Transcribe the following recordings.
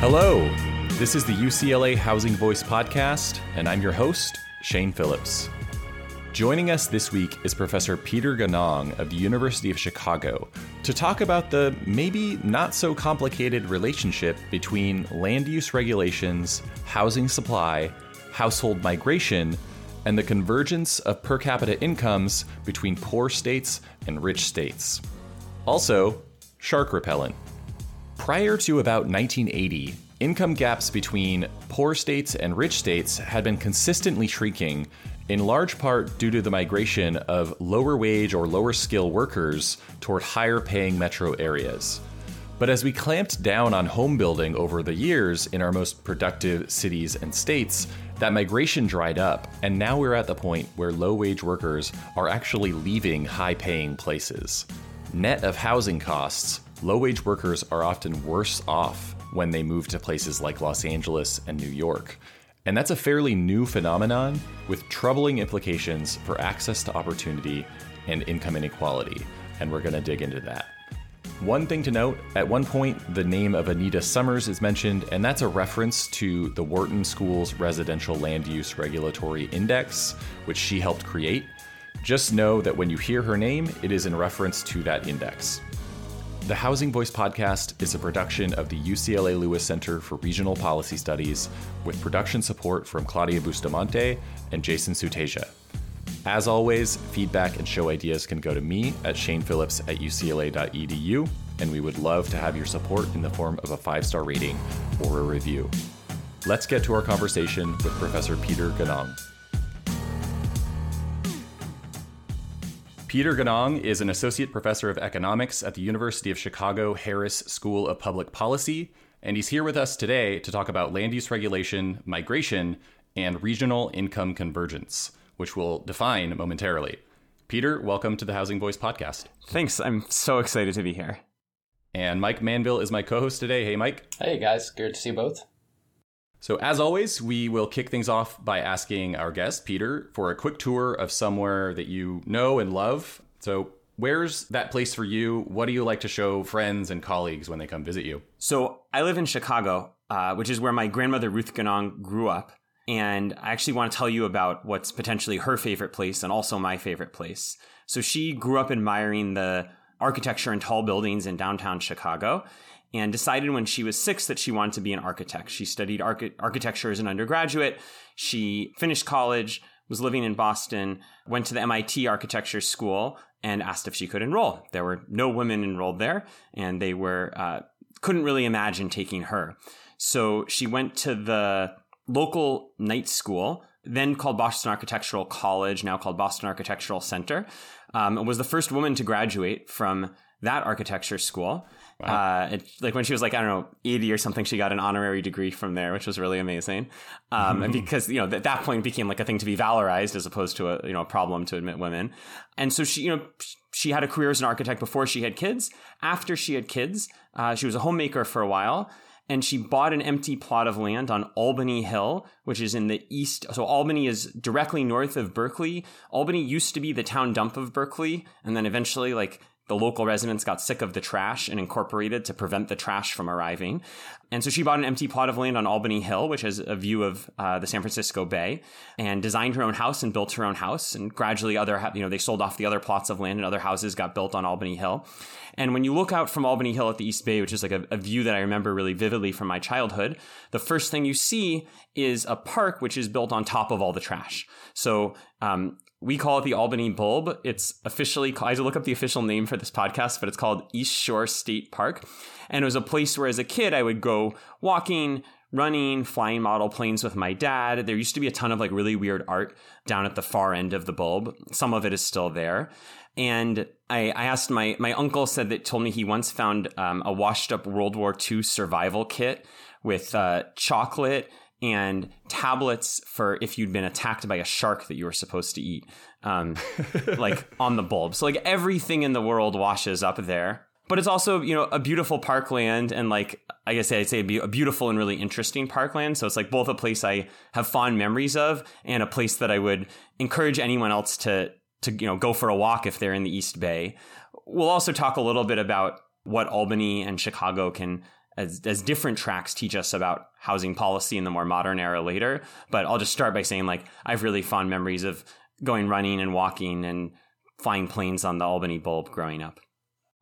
Hello, this is the UCLA Housing Voice podcast, and I'm your host, Shane Phillips. Joining us this week is Professor Peter Ganong of the University of Chicago to talk about the maybe not so complicated relationship between land use regulations, housing supply, household migration, and the convergence of per capita incomes between poor states and rich states. Also, shark repellent. Prior to about 1980, income gaps between poor states and rich states had been consistently shrinking, in large part due to the migration of lower wage or lower skill workers toward higher paying metro areas. But as we clamped down on home building over the years in our most productive cities and states, that migration dried up, and now we're at the point where low wage workers are actually leaving high paying places. Net of housing costs, low wage workers are often worse off when they move to places like Los Angeles and New York. And that's a fairly new phenomenon with troubling implications for access to opportunity and income inequality. And we're going to dig into that. One thing to note at one point, the name of Anita Summers is mentioned, and that's a reference to the Wharton School's Residential Land Use Regulatory Index, which she helped create. Just know that when you hear her name, it is in reference to that index. The Housing Voice podcast is a production of the UCLA Lewis Center for Regional Policy Studies with production support from Claudia Bustamante and Jason Suteja. As always, feedback and show ideas can go to me at shanephillips at ucla.edu, and we would love to have your support in the form of a five star rating or a review. Let's get to our conversation with Professor Peter Ganong. Peter Ganong is an associate professor of economics at the University of Chicago Harris School of Public Policy, and he's here with us today to talk about land use regulation, migration, and regional income convergence, which we'll define momentarily. Peter, welcome to the Housing Voice podcast. Thanks. I'm so excited to be here. And Mike Manville is my co host today. Hey, Mike. Hey, guys. Good to see you both. So, as always, we will kick things off by asking our guest, Peter, for a quick tour of somewhere that you know and love. So, where's that place for you? What do you like to show friends and colleagues when they come visit you? So, I live in Chicago, uh, which is where my grandmother Ruth Ganong grew up. And I actually want to tell you about what's potentially her favorite place and also my favorite place. So, she grew up admiring the architecture and tall buildings in downtown Chicago and decided when she was six that she wanted to be an architect. She studied archi- architecture as an undergraduate. She finished college, was living in Boston, went to the MIT architecture school, and asked if she could enroll. There were no women enrolled there, and they were uh, couldn't really imagine taking her. So she went to the local night school, then called Boston Architectural College, now called Boston Architectural Center. Um, was the first woman to graduate from that architecture school. Wow. Uh, it, like when she was like I don't know eighty or something, she got an honorary degree from there, which was really amazing. Um, and because you know at that point became like a thing to be valorized as opposed to a you know a problem to admit women. And so she you know she had a career as an architect before she had kids. After she had kids, uh, she was a homemaker for a while. And she bought an empty plot of land on Albany Hill, which is in the east. So Albany is directly north of Berkeley. Albany used to be the town dump of Berkeley, and then eventually, like the local residents got sick of the trash and incorporated to prevent the trash from arriving. And so she bought an empty plot of land on Albany Hill, which has a view of uh, the San Francisco Bay, and designed her own house and built her own house. And gradually, other you know they sold off the other plots of land, and other houses got built on Albany Hill. And when you look out from Albany Hill at the East Bay, which is like a, a view that I remember really vividly from my childhood, the first thing you see is a park which is built on top of all the trash. So um, we call it the Albany Bulb. It's officially, I had to look up the official name for this podcast, but it's called East Shore State Park. And it was a place where as a kid I would go walking, running, flying model planes with my dad. There used to be a ton of like really weird art down at the far end of the bulb. Some of it is still there. And I, I asked my, my uncle said that told me he once found um, a washed up World War II survival kit with uh, chocolate and tablets for if you'd been attacked by a shark that you were supposed to eat, um, like on the bulb. So like everything in the world washes up there. But it's also you know a beautiful parkland and like I guess I'd say a beautiful and really interesting parkland. So it's like both a place I have fond memories of and a place that I would encourage anyone else to to you know go for a walk if they're in the East Bay. We'll also talk a little bit about what Albany and Chicago can as, as different tracks teach us about housing policy in the more modern era later. But I'll just start by saying, like, I have really fond memories of going running and walking and flying planes on the Albany Bulb growing up.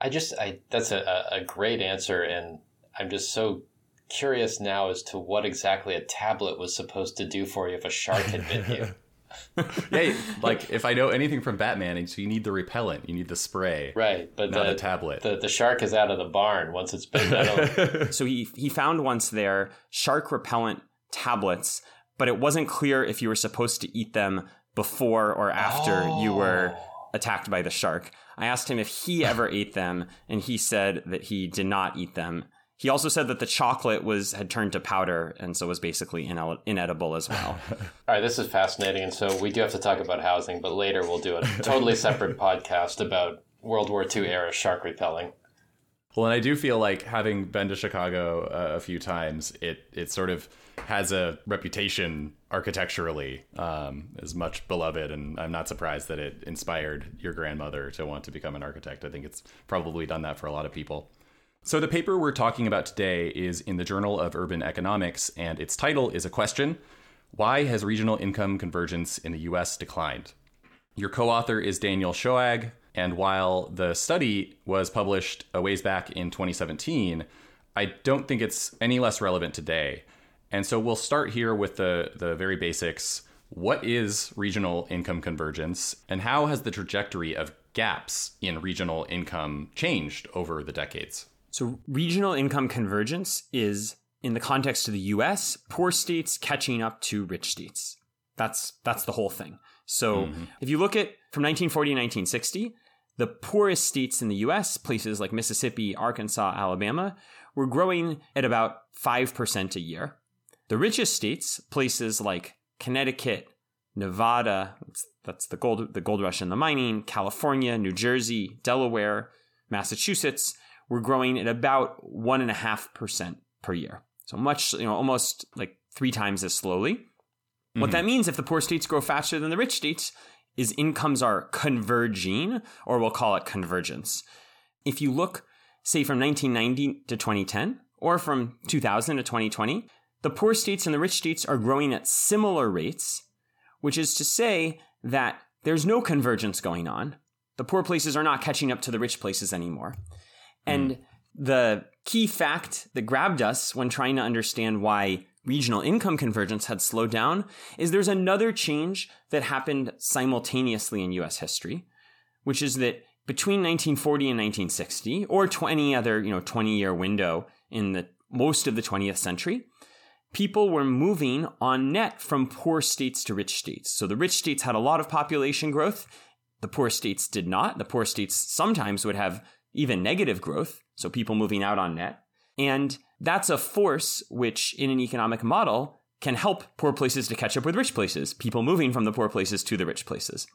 I just, I that's a, a great answer. And I'm just so curious now as to what exactly a tablet was supposed to do for you if a shark had bit you. yeah, like if I know anything from Batman, so you need the repellent, you need the spray, right? But not the, a tablet. The, the shark is out of the barn once it's been metal. so he he found once there shark repellent tablets, but it wasn't clear if you were supposed to eat them before or after oh. you were attacked by the shark. I asked him if he ever ate them, and he said that he did not eat them. He also said that the chocolate was had turned to powder and so was basically inedible as well. All right, this is fascinating, and so we do have to talk about housing, but later we'll do a totally separate podcast about World War II era shark repelling. Well, and I do feel like having been to Chicago uh, a few times, it it sort of has a reputation architecturally um, is much beloved, and I'm not surprised that it inspired your grandmother to want to become an architect. I think it's probably done that for a lot of people. So, the paper we're talking about today is in the Journal of Urban Economics, and its title is a question Why has regional income convergence in the US declined? Your co author is Daniel Shoag, and while the study was published a ways back in 2017, I don't think it's any less relevant today. And so we'll start here with the, the very basics. What is regional income convergence, and how has the trajectory of gaps in regional income changed over the decades? So, regional income convergence is, in the context of the US, poor states catching up to rich states. That's, that's the whole thing. So, mm-hmm. if you look at from 1940 to 1960, the poorest states in the US, places like Mississippi, Arkansas, Alabama, were growing at about 5% a year. The richest states, places like Connecticut, Nevada, that's the gold, the gold rush and the mining, California, New Jersey, Delaware, Massachusetts, we're growing at about one and a half percent per year. So much, you know, almost like three times as slowly. Mm-hmm. What that means if the poor states grow faster than the rich states is incomes are converging, or we'll call it convergence. If you look, say, from 1990 to 2010, or from 2000 to 2020, the poor states and the rich states are growing at similar rates, which is to say that there's no convergence going on. The poor places are not catching up to the rich places anymore. And mm. the key fact that grabbed us when trying to understand why regional income convergence had slowed down is there's another change that happened simultaneously in US history, which is that between 1940 and 1960 or 20 other, you know, 20 year window in the most of the 20th century, people were moving on net from poor states to rich states. So the rich states had a lot of population growth. The poor states did not. The poor states sometimes would have even negative growth, so people moving out on net. And that's a force which, in an economic model, can help poor places to catch up with rich places, people moving from the poor places to the rich places.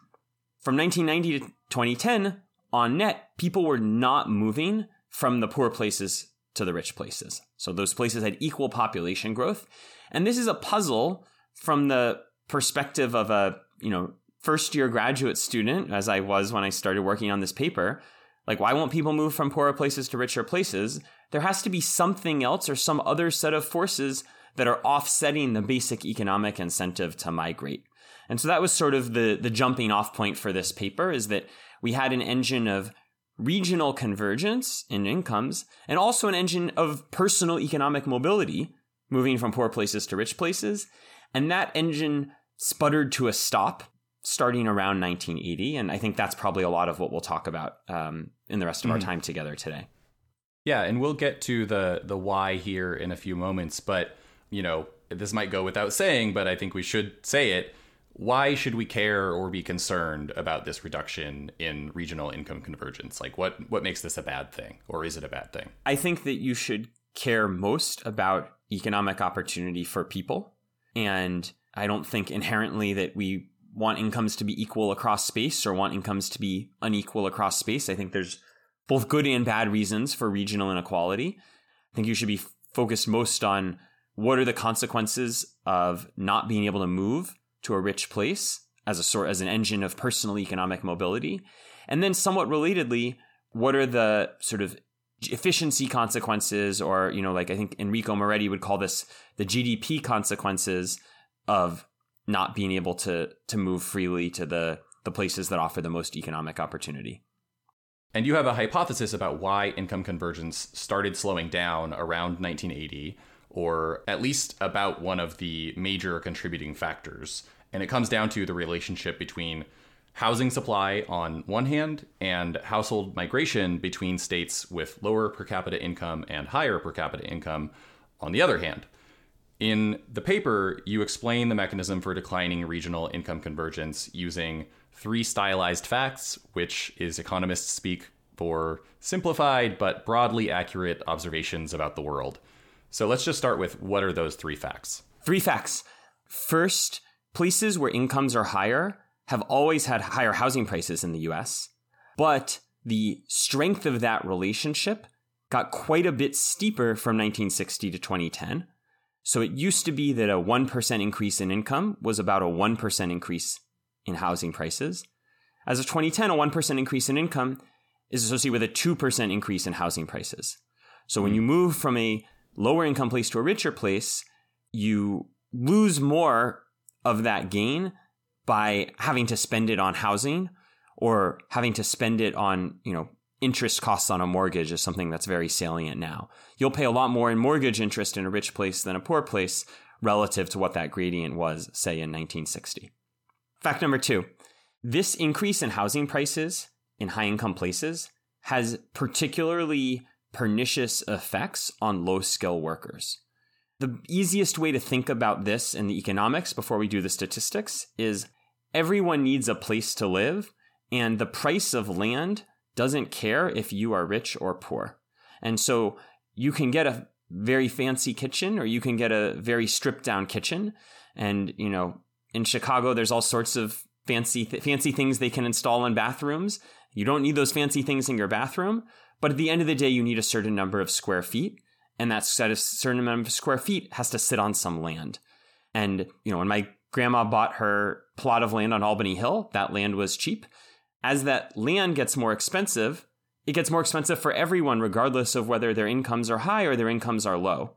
From 1990 to 2010, on net, people were not moving from the poor places to the rich places. So those places had equal population growth. And this is a puzzle from the perspective of a, you know, first year graduate student, as I was when I started working on this paper, like, why won't people move from poorer places to richer places? There has to be something else or some other set of forces that are offsetting the basic economic incentive to migrate. And so that was sort of the, the jumping off point for this paper is that we had an engine of regional convergence in incomes and also an engine of personal economic mobility, moving from poor places to rich places. And that engine sputtered to a stop starting around 1980. And I think that's probably a lot of what we'll talk about um, in the rest of mm. our time together today. Yeah, and we'll get to the the why here in a few moments, but you know, this might go without saying, but I think we should say it. Why should we care or be concerned about this reduction in regional income convergence? Like what what makes this a bad thing or is it a bad thing? I think that you should care most about economic opportunity for people and I don't think inherently that we want incomes to be equal across space or want incomes to be unequal across space. I think there's both good and bad reasons for regional inequality. I think you should be focused most on what are the consequences of not being able to move to a rich place as a sort as an engine of personal economic mobility. And then somewhat relatedly, what are the sort of efficiency consequences, or, you know, like I think Enrico Moretti would call this the GDP consequences of not being able to to move freely to the the places that offer the most economic opportunity. And you have a hypothesis about why income convergence started slowing down around 1980, or at least about one of the major contributing factors. And it comes down to the relationship between housing supply on one hand and household migration between states with lower per capita income and higher per capita income on the other hand. In the paper, you explain the mechanism for declining regional income convergence using three stylized facts, which is economists speak for simplified but broadly accurate observations about the world. So let's just start with what are those three facts? Three facts. First, places where incomes are higher have always had higher housing prices in the US, but the strength of that relationship got quite a bit steeper from 1960 to 2010. So it used to be that a 1% increase in income was about a 1% increase in housing prices. As of 2010, a 1% increase in income is associated with a 2% increase in housing prices. So when you move from a lower income place to a richer place, you lose more of that gain by having to spend it on housing or having to spend it on, you know, interest costs on a mortgage is something that's very salient now. You'll pay a lot more in mortgage interest in a rich place than a poor place relative to what that gradient was, say, in 1960. Fact number two this increase in housing prices in high income places has particularly pernicious effects on low skill workers. The easiest way to think about this in the economics before we do the statistics is everyone needs a place to live, and the price of land doesn't care if you are rich or poor. And so you can get a very fancy kitchen or you can get a very stripped down kitchen. And, you know, in Chicago, there's all sorts of fancy th- fancy things they can install in bathrooms. You don't need those fancy things in your bathroom, but at the end of the day, you need a certain number of square feet, and that certain amount of square feet has to sit on some land. And you know, when my grandma bought her plot of land on Albany Hill, that land was cheap. As that land gets more expensive, it gets more expensive for everyone, regardless of whether their incomes are high or their incomes are low.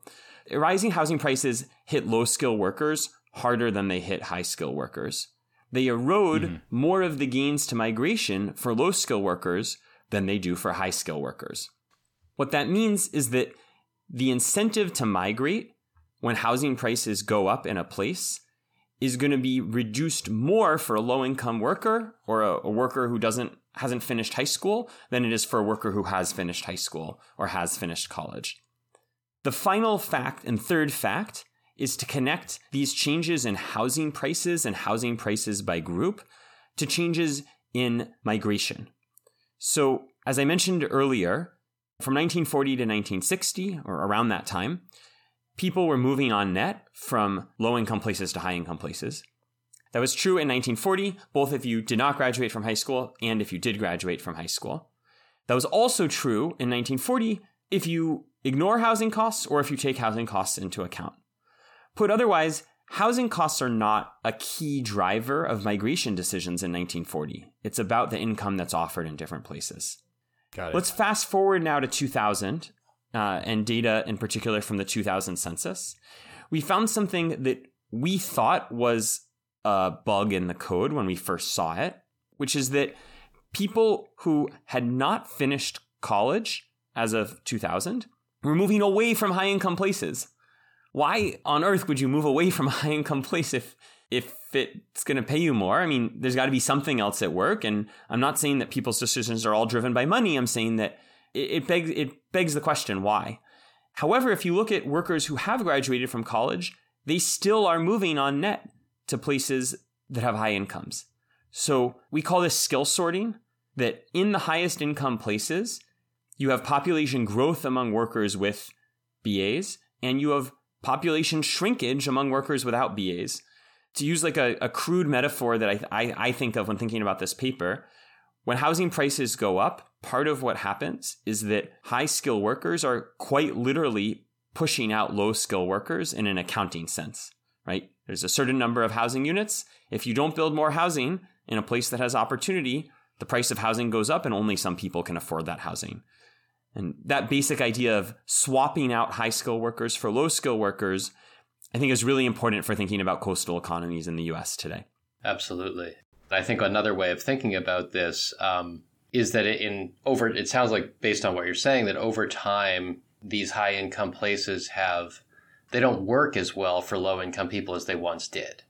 Rising housing prices hit low skill workers harder than they hit high skill workers. They erode mm-hmm. more of the gains to migration for low skill workers than they do for high skill workers. What that means is that the incentive to migrate when housing prices go up in a place is going to be reduced more for a low income worker or a, a, worker who doesn't hasn't finished high school than it is for a worker who has finished high school or has finished college. The final fact and third fact is to connect these changes in housing prices and housing prices by group to changes in migration. So, as I mentioned earlier, from 1940 to 1960, or around that time, people were moving on net from low income places to high income places. That was true in 1940, both if you did not graduate from high school and if you did graduate from high school. That was also true in 1940 if you ignore housing costs or if you take housing costs into account. Put otherwise, housing costs are not a key driver of migration decisions in 1940. It's about the income that's offered in different places. Got it. Let's fast forward now to 2000 uh, and data in particular from the 2000 census. We found something that we thought was a bug in the code when we first saw it, which is that people who had not finished college as of 2000 were moving away from high income places why on earth would you move away from a high income place if if it's going to pay you more? I mean, there's got to be something else at work. And I'm not saying that people's decisions are all driven by money. I'm saying that it, begs it begs the question why. However, if you look at workers who have graduated from college, they still are moving on net to places that have high incomes. So we call this skill sorting. That in the highest income places, you have population growth among workers with BAs, and you have population shrinkage among workers without BAs. To use like a, a crude metaphor that I, I, I think of when thinking about this paper, when housing prices go up, part of what happens is that high skill workers are quite literally pushing out low skill workers in an accounting sense, right? There's a certain number of housing units. If you don't build more housing in a place that has opportunity, the price of housing goes up and only some people can afford that housing. And that basic idea of swapping out high skill workers for low skill workers, I think is really important for thinking about coastal economies in the US today. Absolutely. I think another way of thinking about this um, is that in over, it sounds like based on what you're saying, that over time, these high income places have, they don't work as well for low income people as they once did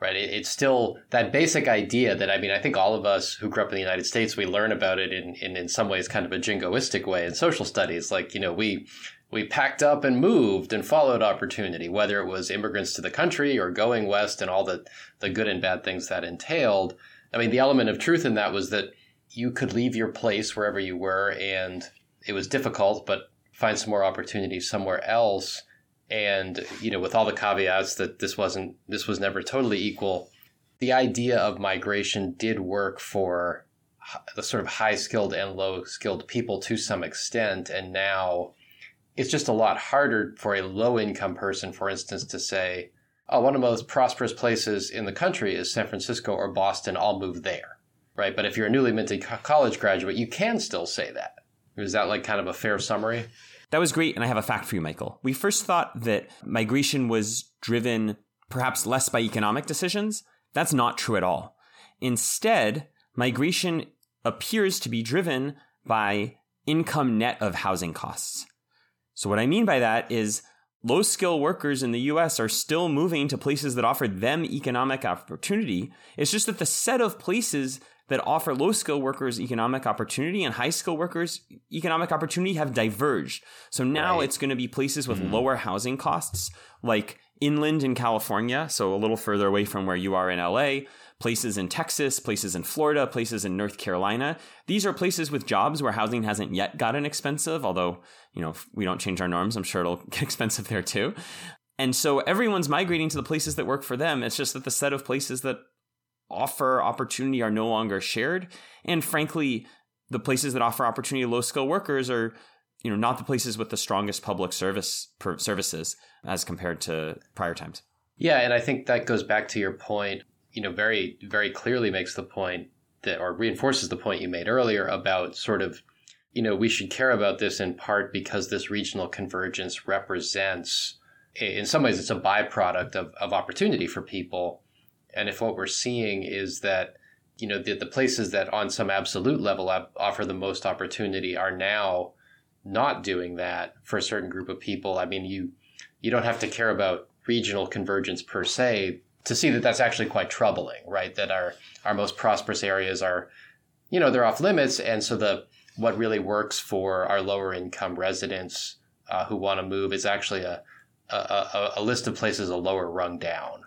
right? It, it's still that basic idea that I mean, I think all of us who grew up in the United States, we learn about it in, in, in some ways kind of a jingoistic way in social studies. Like, you know, we we packed up and moved and followed opportunity, whether it was immigrants to the country or going west and all the, the good and bad things that entailed. I mean, the element of truth in that was that you could leave your place wherever you were and it was difficult, but find some more opportunity somewhere else and you know with all the caveats that this wasn't this was never totally equal the idea of migration did work for the sort of high skilled and low skilled people to some extent and now it's just a lot harder for a low income person for instance to say oh one of the most prosperous places in the country is san francisco or boston i'll move there right but if you're a newly minted college graduate you can still say that is that like kind of a fair summary that was great. And I have a fact for you, Michael. We first thought that migration was driven perhaps less by economic decisions. That's not true at all. Instead, migration appears to be driven by income net of housing costs. So, what I mean by that is low skill workers in the US are still moving to places that offer them economic opportunity. It's just that the set of places that offer low skill workers economic opportunity and high skill workers economic opportunity have diverged. So now right. it's going to be places with mm. lower housing costs, like inland in California, so a little further away from where you are in LA, places in Texas, places in Florida, places in North Carolina. These are places with jobs where housing hasn't yet gotten expensive, although, you know, if we don't change our norms, I'm sure it'll get expensive there too. And so everyone's migrating to the places that work for them. It's just that the set of places that offer opportunity are no longer shared. And frankly, the places that offer opportunity to low skill workers are you know not the places with the strongest public service services as compared to prior times. Yeah, and I think that goes back to your point. You know, very very clearly makes the point that or reinforces the point you made earlier about sort of you know we should care about this in part because this regional convergence represents in some ways it's a byproduct of, of opportunity for people. And if what we're seeing is that, you know, the, the places that on some absolute level offer the most opportunity are now not doing that for a certain group of people, I mean, you, you don't have to care about regional convergence per se to see that that's actually quite troubling, right? That our, our most prosperous areas are, you know, they're off limits. And so the, what really works for our lower income residents uh, who want to move is actually a, a, a, list of places a lower rung down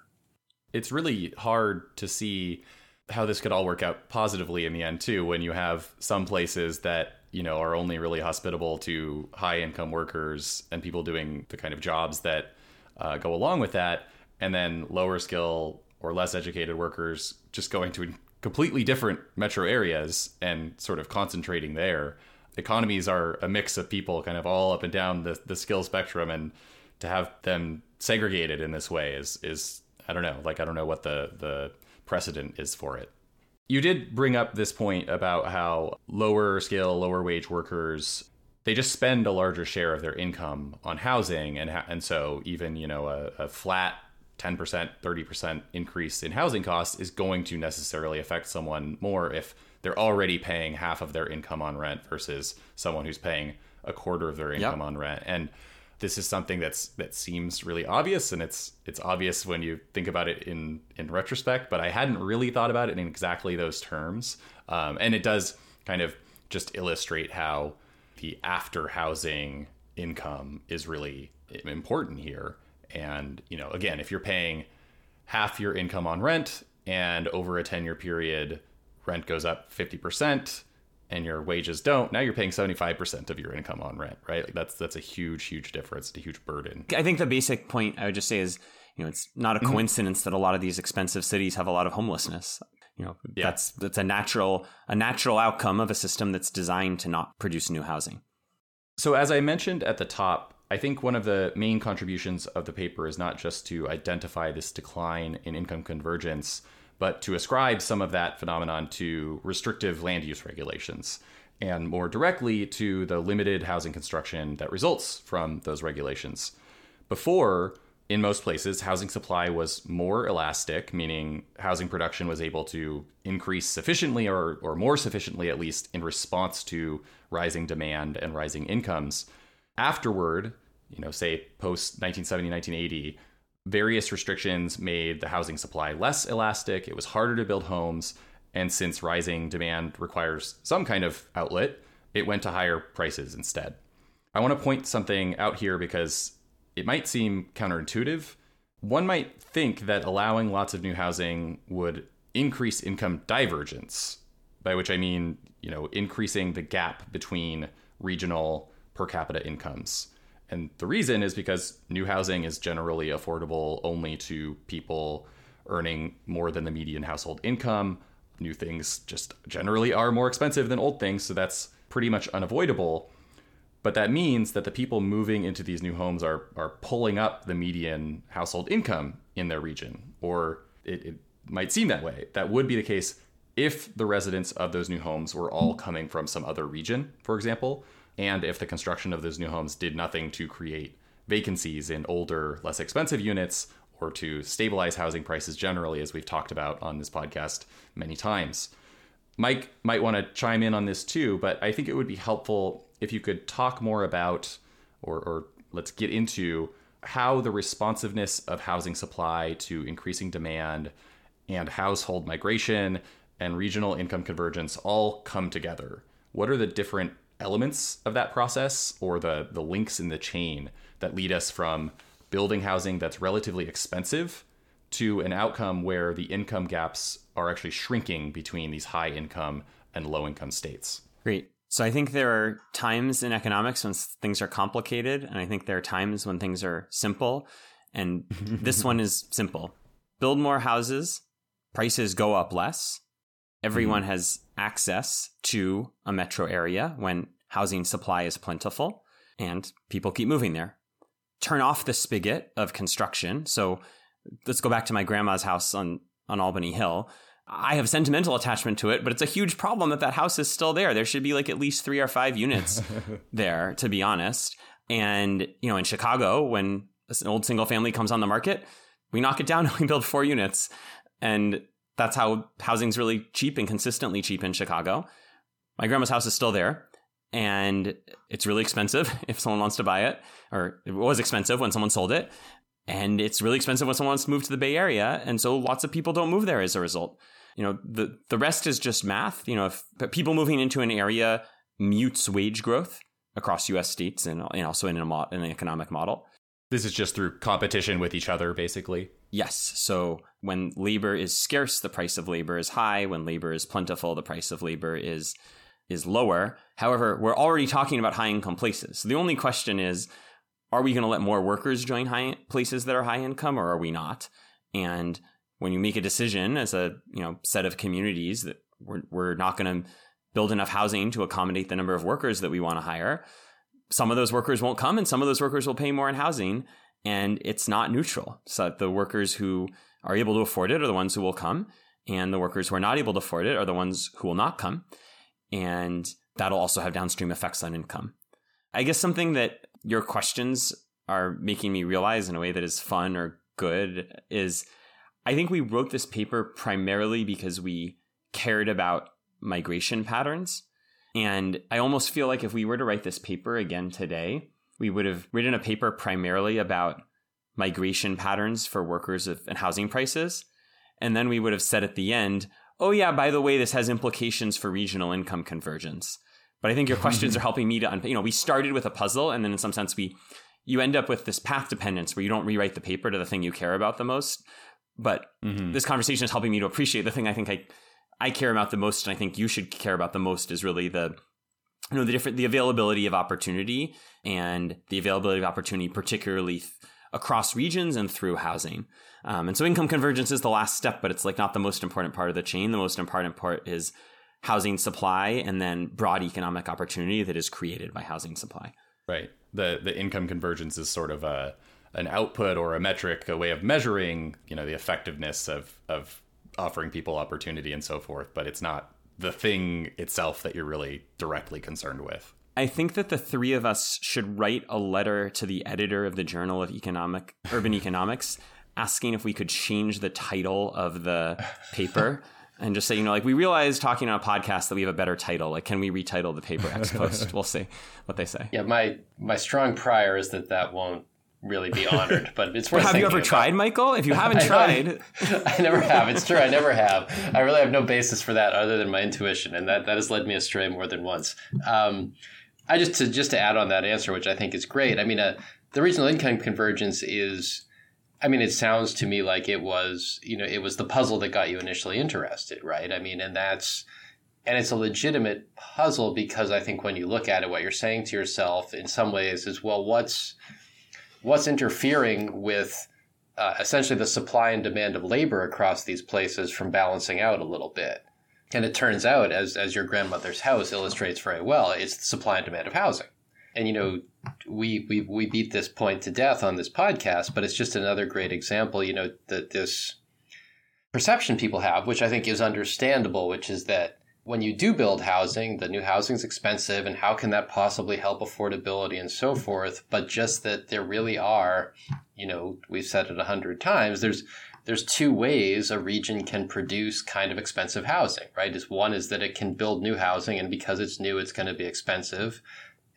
it's really hard to see how this could all work out positively in the end too when you have some places that you know are only really hospitable to high income workers and people doing the kind of jobs that uh, go along with that and then lower skill or less educated workers just going to completely different metro areas and sort of concentrating there economies are a mix of people kind of all up and down the, the skill spectrum and to have them segregated in this way is is I don't know. Like I don't know what the the precedent is for it. You did bring up this point about how lower skill, lower wage workers they just spend a larger share of their income on housing, and ha- and so even you know a, a flat 10%, 30% increase in housing costs is going to necessarily affect someone more if they're already paying half of their income on rent versus someone who's paying a quarter of their income yep. on rent. And this is something that's that seems really obvious and it's it's obvious when you think about it in in retrospect but i hadn't really thought about it in exactly those terms um, and it does kind of just illustrate how the after housing income is really important here and you know again if you're paying half your income on rent and over a 10 year period rent goes up 50% and your wages don't, now you're paying 75% of your income on rent, right? Like that's that's a huge huge difference, it's a huge burden. I think the basic point I would just say is, you know, it's not a mm-hmm. coincidence mm-hmm. that a lot of these expensive cities have a lot of homelessness. You know, yeah. that's that's a natural a natural outcome of a system that's designed to not produce new housing. So as I mentioned at the top, I think one of the main contributions of the paper is not just to identify this decline in income convergence, but to ascribe some of that phenomenon to restrictive land use regulations. and more directly to the limited housing construction that results from those regulations. Before, in most places, housing supply was more elastic, meaning housing production was able to increase sufficiently or, or more sufficiently, at least, in response to rising demand and rising incomes. Afterward, you know, say post 1970, 1980, various restrictions made the housing supply less elastic. It was harder to build homes. And since rising demand requires some kind of outlet, it went to higher prices instead. I want to point something out here because it might seem counterintuitive. One might think that allowing lots of new housing would increase income divergence, by which I mean, you know, increasing the gap between regional per capita incomes. And the reason is because new housing is generally affordable only to people earning more than the median household income. New things just generally are more expensive than old things, so that's pretty much unavoidable. But that means that the people moving into these new homes are are pulling up the median household income in their region, or it, it might seem that way. That would be the case if the residents of those new homes were all coming from some other region, for example, and if the construction of those new homes did nothing to create vacancies in older, less expensive units or to stabilize housing prices generally, as we've talked about on this podcast many times. Mike might want to chime in on this too, but I think it would be helpful if you could talk more about, or, or let's get into, how the responsiveness of housing supply to increasing demand and household migration and regional income convergence all come together. What are the different elements of that process or the, the links in the chain that lead us from building housing that's relatively expensive to an outcome where the income gaps are actually shrinking between these high income and low income states? Great. So I think there are times in economics when things are complicated, and I think there are times when things are simple. And this one is simple build more houses, prices go up less. Everyone mm-hmm. has access to a metro area when housing supply is plentiful, and people keep moving there. Turn off the spigot of construction. So let's go back to my grandma's house on, on Albany Hill. I have sentimental attachment to it, but it's a huge problem that that house is still there. There should be like at least three or five units there, to be honest. And, you know, in Chicago, when an old single family comes on the market, we knock it down and we build four units. And that's how housing's really cheap and consistently cheap in Chicago. My grandma's house is still there and it's really expensive if someone wants to buy it, or it was expensive when someone sold it. And it's really expensive when someone wants to move to the Bay Area. And so lots of people don't move there as a result you know the the rest is just math you know if people moving into an area mutes wage growth across US states and, and also in, a mo- in an economic model this is just through competition with each other basically yes so when labor is scarce the price of labor is high when labor is plentiful the price of labor is is lower. However we're already talking about high income places. So the only question is are we going to let more workers join high places that are high income or are we not? And when you make a decision as a you know set of communities that we're, we're not going to build enough housing to accommodate the number of workers that we want to hire some of those workers won't come and some of those workers will pay more in housing and it's not neutral. So the workers who are able to afford it are the ones who will come and the workers who are not able to afford it are the ones who will not come and that'll also have downstream effects on income i guess something that your questions are making me realize in a way that is fun or good is I think we wrote this paper primarily because we cared about migration patterns. And I almost feel like if we were to write this paper again today, we would have written a paper primarily about migration patterns for workers and housing prices. And then we would have said at the end, oh, yeah, by the way, this has implications for regional income convergence. But I think your questions are helping me to, un- you know, we started with a puzzle and then in some sense we, you end up with this path dependence where you don't rewrite the paper to the thing you care about the most. But mm-hmm. this conversation is helping me to appreciate the thing I think I I care about the most, and I think you should care about the most is really the you know the different the availability of opportunity and the availability of opportunity, particularly th- across regions and through housing. Um, and so income convergence is the last step, but it's like not the most important part of the chain. The most important part is housing supply and then broad economic opportunity that is created by housing supply. Right. The the income convergence is sort of a an output or a metric, a way of measuring, you know, the effectiveness of of offering people opportunity and so forth. But it's not the thing itself that you're really directly concerned with. I think that the three of us should write a letter to the editor of the Journal of Economic Urban Economics asking if we could change the title of the paper and just say, you know, like we realize talking on a podcast that we have a better title. Like, can we retitle the paper ex post? we'll see what they say. Yeah, my my strong prior is that that won't really be honored, but it's worth. have you ever about. tried, Michael? If you haven't I tried, I never have. It's true, I never have. I really have no basis for that other than my intuition, and that that has led me astray more than once. Um, I just to just to add on that answer, which I think is great. I mean, uh, the regional income convergence is. I mean, it sounds to me like it was, you know, it was the puzzle that got you initially interested, right? I mean, and that's, and it's a legitimate puzzle because I think when you look at it, what you're saying to yourself in some ways is, well, what's, what's interfering with uh, essentially the supply and demand of labor across these places from balancing out a little bit? And it turns out, as as your grandmother's house illustrates very well, it's the supply and demand of housing. And you know, we we we beat this point to death on this podcast, but it's just another great example. You know that this perception people have, which I think is understandable, which is that when you do build housing, the new housing is expensive, and how can that possibly help affordability and so forth? But just that there really are, you know, we've said it a hundred times. There's there's two ways a region can produce kind of expensive housing, right? Is one is that it can build new housing, and because it's new, it's going to be expensive.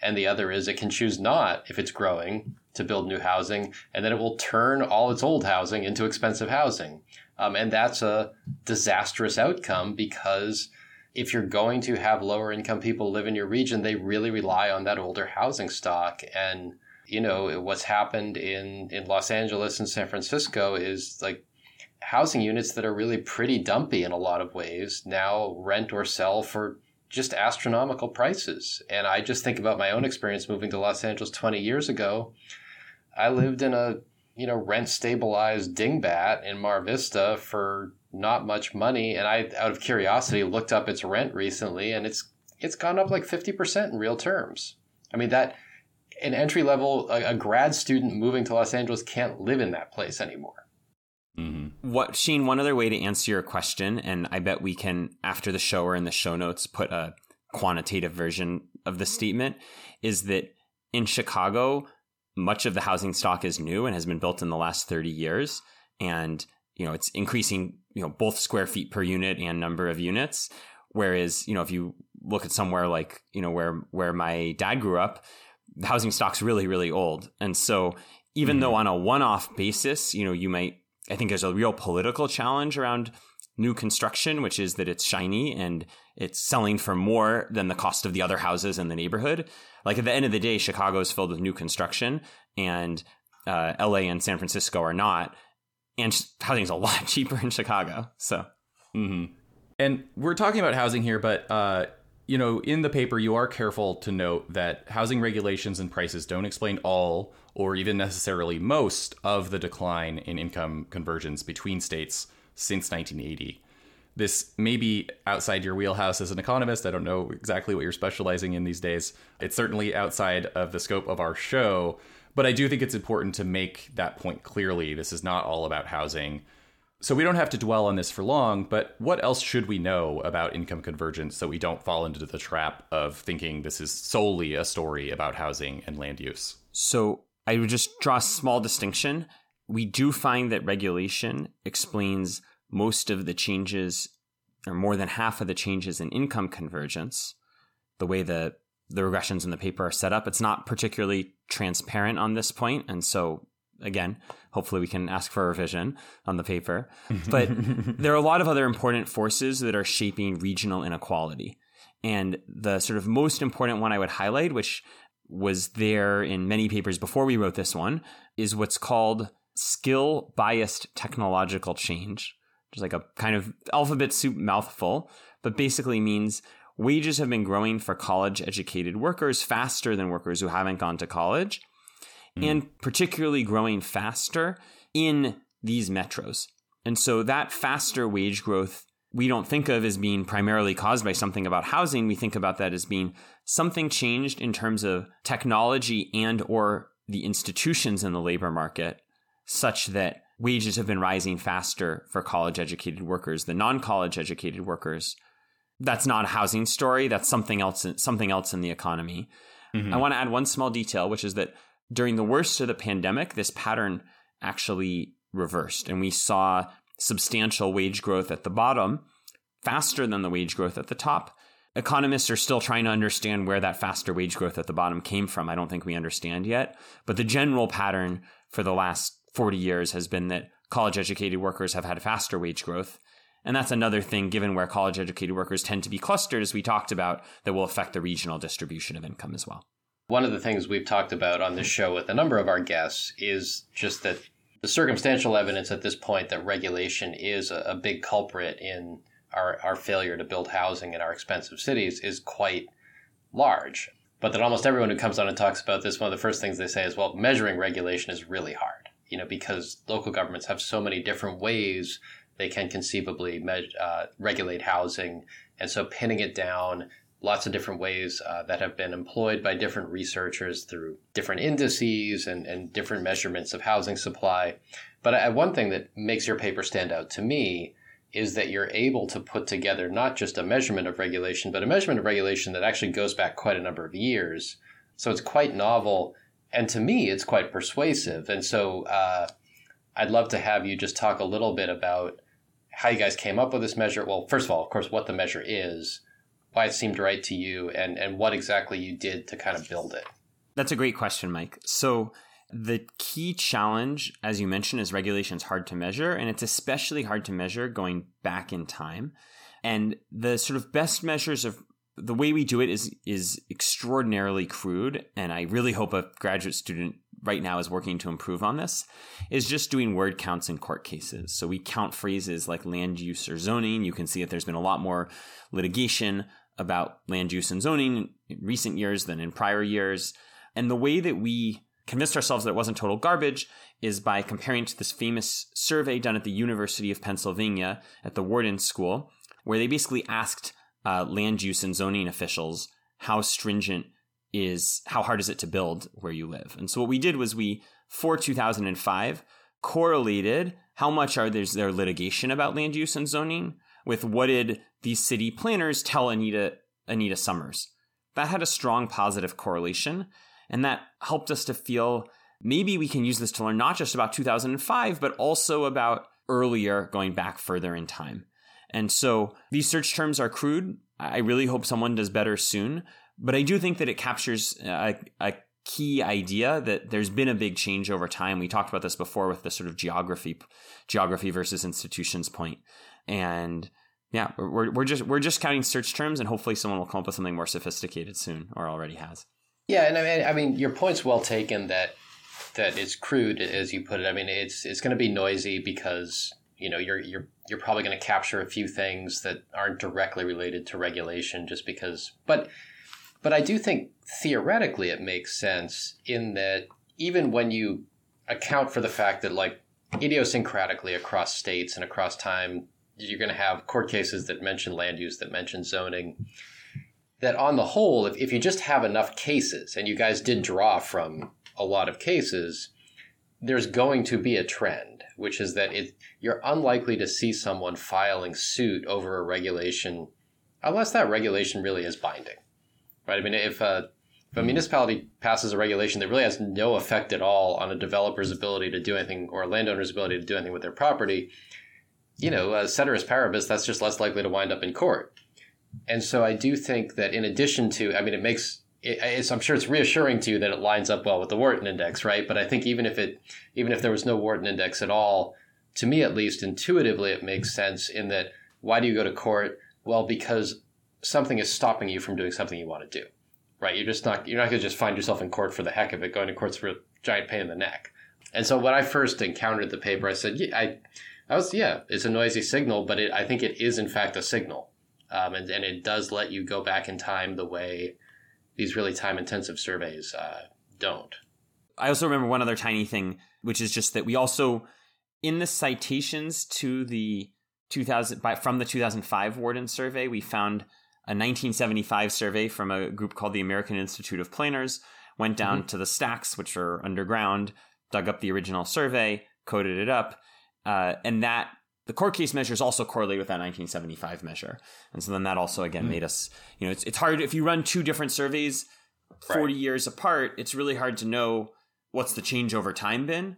And the other is it can choose not, if it's growing, to build new housing, and then it will turn all its old housing into expensive housing. Um, and that's a disastrous outcome because if you're going to have lower income people live in your region, they really rely on that older housing stock. And, you know, what's happened in, in Los Angeles and San Francisco is like housing units that are really pretty dumpy in a lot of ways now rent or sell for just astronomical prices. And I just think about my own experience moving to Los Angeles 20 years ago. I lived in a, you know, rent stabilized dingbat in Mar Vista for not much money. And I, out of curiosity, looked up its rent recently and it's, it's gone up like 50% in real terms. I mean, that an entry level, a, a grad student moving to Los Angeles can't live in that place anymore. Mm-hmm. What Sheen? One other way to answer your question, and I bet we can after the show or in the show notes put a quantitative version of the statement, is that in Chicago, much of the housing stock is new and has been built in the last thirty years, and you know it's increasing, you know, both square feet per unit and number of units. Whereas, you know, if you look at somewhere like you know where where my dad grew up, the housing stock's really really old, and so even mm-hmm. though on a one off basis, you know, you might I think there's a real political challenge around new construction, which is that it's shiny and it's selling for more than the cost of the other houses in the neighborhood. Like at the end of the day, Chicago is filled with new construction, and uh, LA and San Francisco are not. And housing is a lot cheaper in Chicago. So, mm-hmm. and we're talking about housing here, but uh, you know, in the paper, you are careful to note that housing regulations and prices don't explain all or even necessarily most of the decline in income convergence between states since 1980. This may be outside your wheelhouse as an economist. I don't know exactly what you're specializing in these days. It's certainly outside of the scope of our show, but I do think it's important to make that point clearly. This is not all about housing. So we don't have to dwell on this for long, but what else should we know about income convergence so we don't fall into the trap of thinking this is solely a story about housing and land use? So I would just draw a small distinction. We do find that regulation explains most of the changes, or more than half of the changes in income convergence, the way the the regressions in the paper are set up. It's not particularly transparent on this point, and so again, hopefully we can ask for a revision on the paper. But there are a lot of other important forces that are shaping regional inequality. And the sort of most important one I would highlight, which was there in many papers before we wrote this one, is what's called skill biased technological change, which is like a kind of alphabet soup mouthful, but basically means wages have been growing for college educated workers faster than workers who haven't gone to college mm. and particularly growing faster in these metros. And so that faster wage growth we don't think of as being primarily caused by something about housing. We think about that as being something changed in terms of technology and or the institutions in the labor market such that wages have been rising faster for college educated workers than non-college educated workers that's not a housing story. That's something else. Something else in the economy. Mm-hmm. I want to add one small detail, which is that during the worst of the pandemic, this pattern actually reversed, and we saw substantial wage growth at the bottom, faster than the wage growth at the top. Economists are still trying to understand where that faster wage growth at the bottom came from. I don't think we understand yet. But the general pattern for the last 40 years has been that college educated workers have had faster wage growth. And that's another thing, given where college educated workers tend to be clustered, as we talked about, that will affect the regional distribution of income as well. One of the things we've talked about on this show with a number of our guests is just that the circumstantial evidence at this point that regulation is a, a big culprit in our, our failure to build housing in our expensive cities is quite large. But that almost everyone who comes on and talks about this, one of the first things they say is, well, measuring regulation is really hard, you know, because local governments have so many different ways they can conceivably me- uh, regulate housing. And so pinning it down, lots of different ways uh, that have been employed by different researchers through different indices and, and different measurements of housing supply. But I, one thing that makes your paper stand out to me is that you're able to put together not just a measurement of regulation, but a measurement of regulation that actually goes back quite a number of years. So it's quite novel. And to me, it's quite persuasive. And so uh, I'd love to have you just talk a little bit about how you guys came up with this measure. Well, first of all, of course, what the measure is, why it seemed right to you, and, and what exactly you did to kind of build it. That's a great question, Mike. So the key challenge, as you mentioned, is regulation is hard to measure, and it's especially hard to measure going back in time. And the sort of best measures of the way we do it is is extraordinarily crude, and I really hope a graduate student right now is working to improve on this. Is just doing word counts in court cases. So we count phrases like land use or zoning. You can see that there's been a lot more litigation about land use and zoning in recent years than in prior years. And the way that we convinced ourselves that it wasn't total garbage is by comparing to this famous survey done at the University of Pennsylvania at the Wharton School, where they basically asked uh, land use and zoning officials how stringent is how hard is it to build where you live. And so what we did was we for 2005 correlated how much are there's there litigation about land use and zoning with what did these city planners tell Anita Anita Summers. That had a strong positive correlation. And that helped us to feel maybe we can use this to learn not just about 2005, but also about earlier, going back further in time. And so these search terms are crude. I really hope someone does better soon. But I do think that it captures a, a key idea that there's been a big change over time. We talked about this before with the sort of geography, geography versus institutions point. And yeah, we're, we're just we're just counting search terms, and hopefully someone will come up with something more sophisticated soon, or already has. Yeah, and I mean, I mean, your point's well taken that that it's crude as you put it. I mean, it's it's going to be noisy because you know you're you're you're probably going to capture a few things that aren't directly related to regulation just because but but I do think theoretically it makes sense in that even when you account for the fact that like idiosyncratically across states and across time you're going to have court cases that mention land use that mention zoning that on the whole, if, if you just have enough cases, and you guys did draw from a lot of cases, there's going to be a trend, which is that it, you're unlikely to see someone filing suit over a regulation unless that regulation really is binding. Right? I mean, if a, if a municipality passes a regulation that really has no effect at all on a developer's ability to do anything or a landowner's ability to do anything with their property, you know, uh, ceteris paribus, that's just less likely to wind up in court. And so I do think that in addition to, I mean, it makes it, I'm sure it's reassuring to you that it lines up well with the Wharton Index, right? But I think even if it, even if there was no Wharton Index at all, to me at least, intuitively, it makes sense in that why do you go to court? Well, because something is stopping you from doing something you want to do, right? You're just not, you're not going to just find yourself in court for the heck of it. Going to court's for a giant pain in the neck. And so when I first encountered the paper, I said, yeah, I, I was, yeah, it's a noisy signal, but it, I think it is in fact a signal um, and, and it does let you go back in time the way these really time intensive surveys uh, don't. I also remember one other tiny thing, which is just that we also, in the citations to the 2000 by, from the 2005 Wharton survey, we found a 1975 survey from a group called the American Institute of Planners. Went down mm-hmm. to the stacks, which are underground, dug up the original survey, coded it up, uh, and that the court case measures also correlate with that 1975 measure. And so then that also again mm. made us, you know, it's, it's hard if you run two different surveys 40 right. years apart, it's really hard to know what's the change over time been.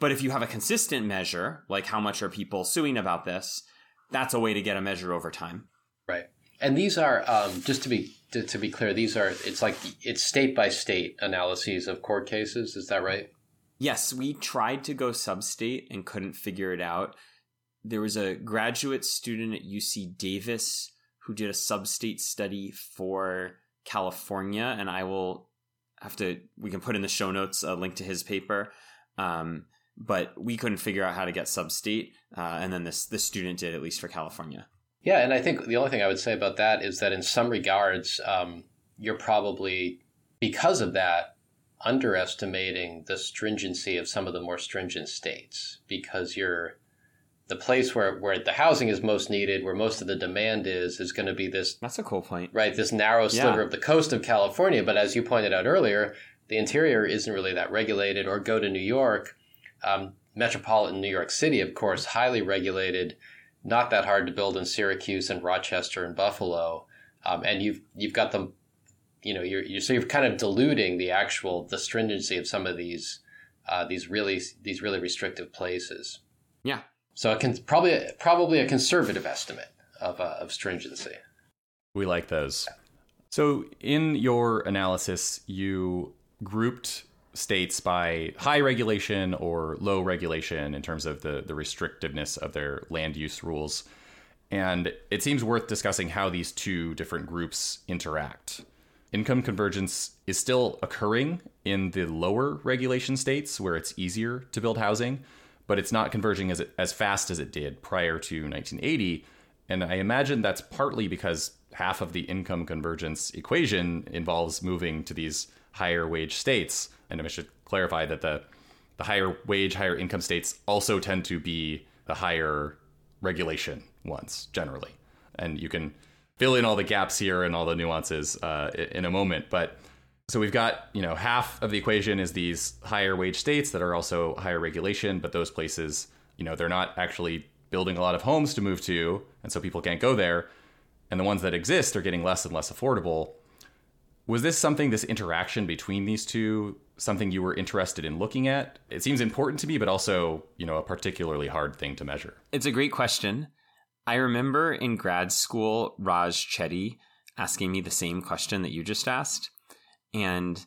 But if you have a consistent measure, like how much are people suing about this, that's a way to get a measure over time. Right. And these are um, just to be to, to, be clear, these are it's like it's state by state analyses of court cases. Is that right? Yes, we tried to go sub-state and couldn't figure it out. There was a graduate student at UC Davis who did a sub-state study for California, and I will have to. We can put in the show notes a link to his paper. Um, but we couldn't figure out how to get sub-state, uh, and then this this student did at least for California. Yeah, and I think the only thing I would say about that is that in some regards, um, you're probably because of that underestimating the stringency of some of the more stringent states because you're the place where, where the housing is most needed, where most of the demand is, is going to be this. That's a cool point. Right, this narrow sliver yeah. of the coast of California. But as you pointed out earlier, the interior isn't really that regulated. Or go to New York, um, metropolitan New York City, of course, highly regulated, not that hard to build in Syracuse and Rochester and Buffalo. Um, and you've you've got them, you know, you're, you're so you're kind of diluting the actual the stringency of some of these uh, these really these really restrictive places. Yeah. So it can probably probably a conservative estimate of uh, of stringency. We like those. So in your analysis, you grouped states by high regulation or low regulation in terms of the, the restrictiveness of their land use rules. And it seems worth discussing how these two different groups interact. Income convergence is still occurring in the lower regulation states where it's easier to build housing, but it's not converging as, as fast as it did prior to 1980. And I imagine that's partly because half of the income convergence equation involves moving to these higher wage states. And I should clarify that the the higher wage, higher income states also tend to be the higher regulation ones generally. And you can fill in all the gaps here and all the nuances uh, in a moment. But so we've got you know half of the equation is these higher wage states that are also higher regulation, but those places you know they're not actually building a lot of homes to move to, and so people can't go there. And the ones that exist are getting less and less affordable was this something, this interaction between these two, something you were interested in looking at? It seems important to me, but also, you know, a particularly hard thing to measure. It's a great question. I remember in grad school, Raj Chetty asking me the same question that you just asked. And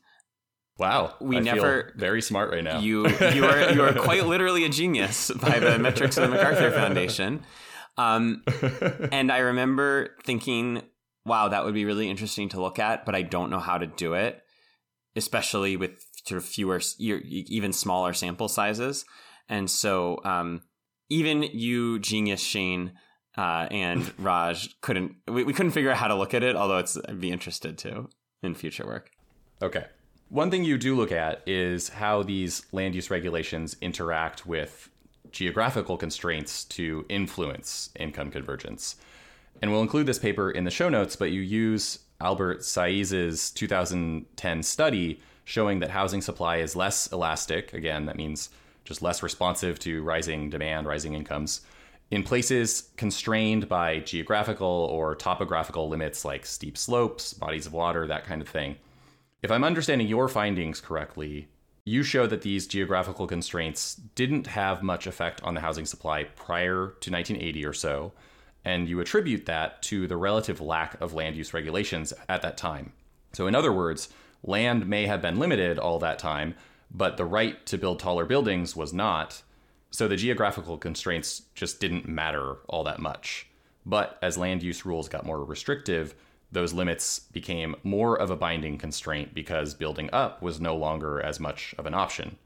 Wow, we I never very smart right now. You you are you are quite literally a genius by the metrics of the MacArthur Foundation. Um, and I remember thinking wow, that would be really interesting to look at, but I don't know how to do it, especially with sort of fewer, even smaller sample sizes. And so, um, even you, genius Shane, uh, and Raj couldn't, we, we couldn't figure out how to look at it, although it's, I'd be interested to in future work. Okay. One thing you do look at is how these land use regulations interact with geographical constraints to influence income convergence. And we'll include this paper in the show notes, but you use Albert Saiz's 2010 study showing that housing supply is less elastic. Again, that means just less responsive to rising demand, rising incomes. In places constrained by geographical or topographical limits like steep slopes, bodies of water, that kind of thing. If I'm understanding your findings correctly, you show that these geographical constraints didn't have much effect on the housing supply prior to 1980 or so, and you attribute that to the relative lack of land use regulations at that time. So, in other words, land may have been limited all that time, but the right to build taller buildings was not. So, the geographical constraints just didn't matter all that much. But as land use rules got more restrictive, those limits became more of a binding constraint because building up was no longer as much of an option.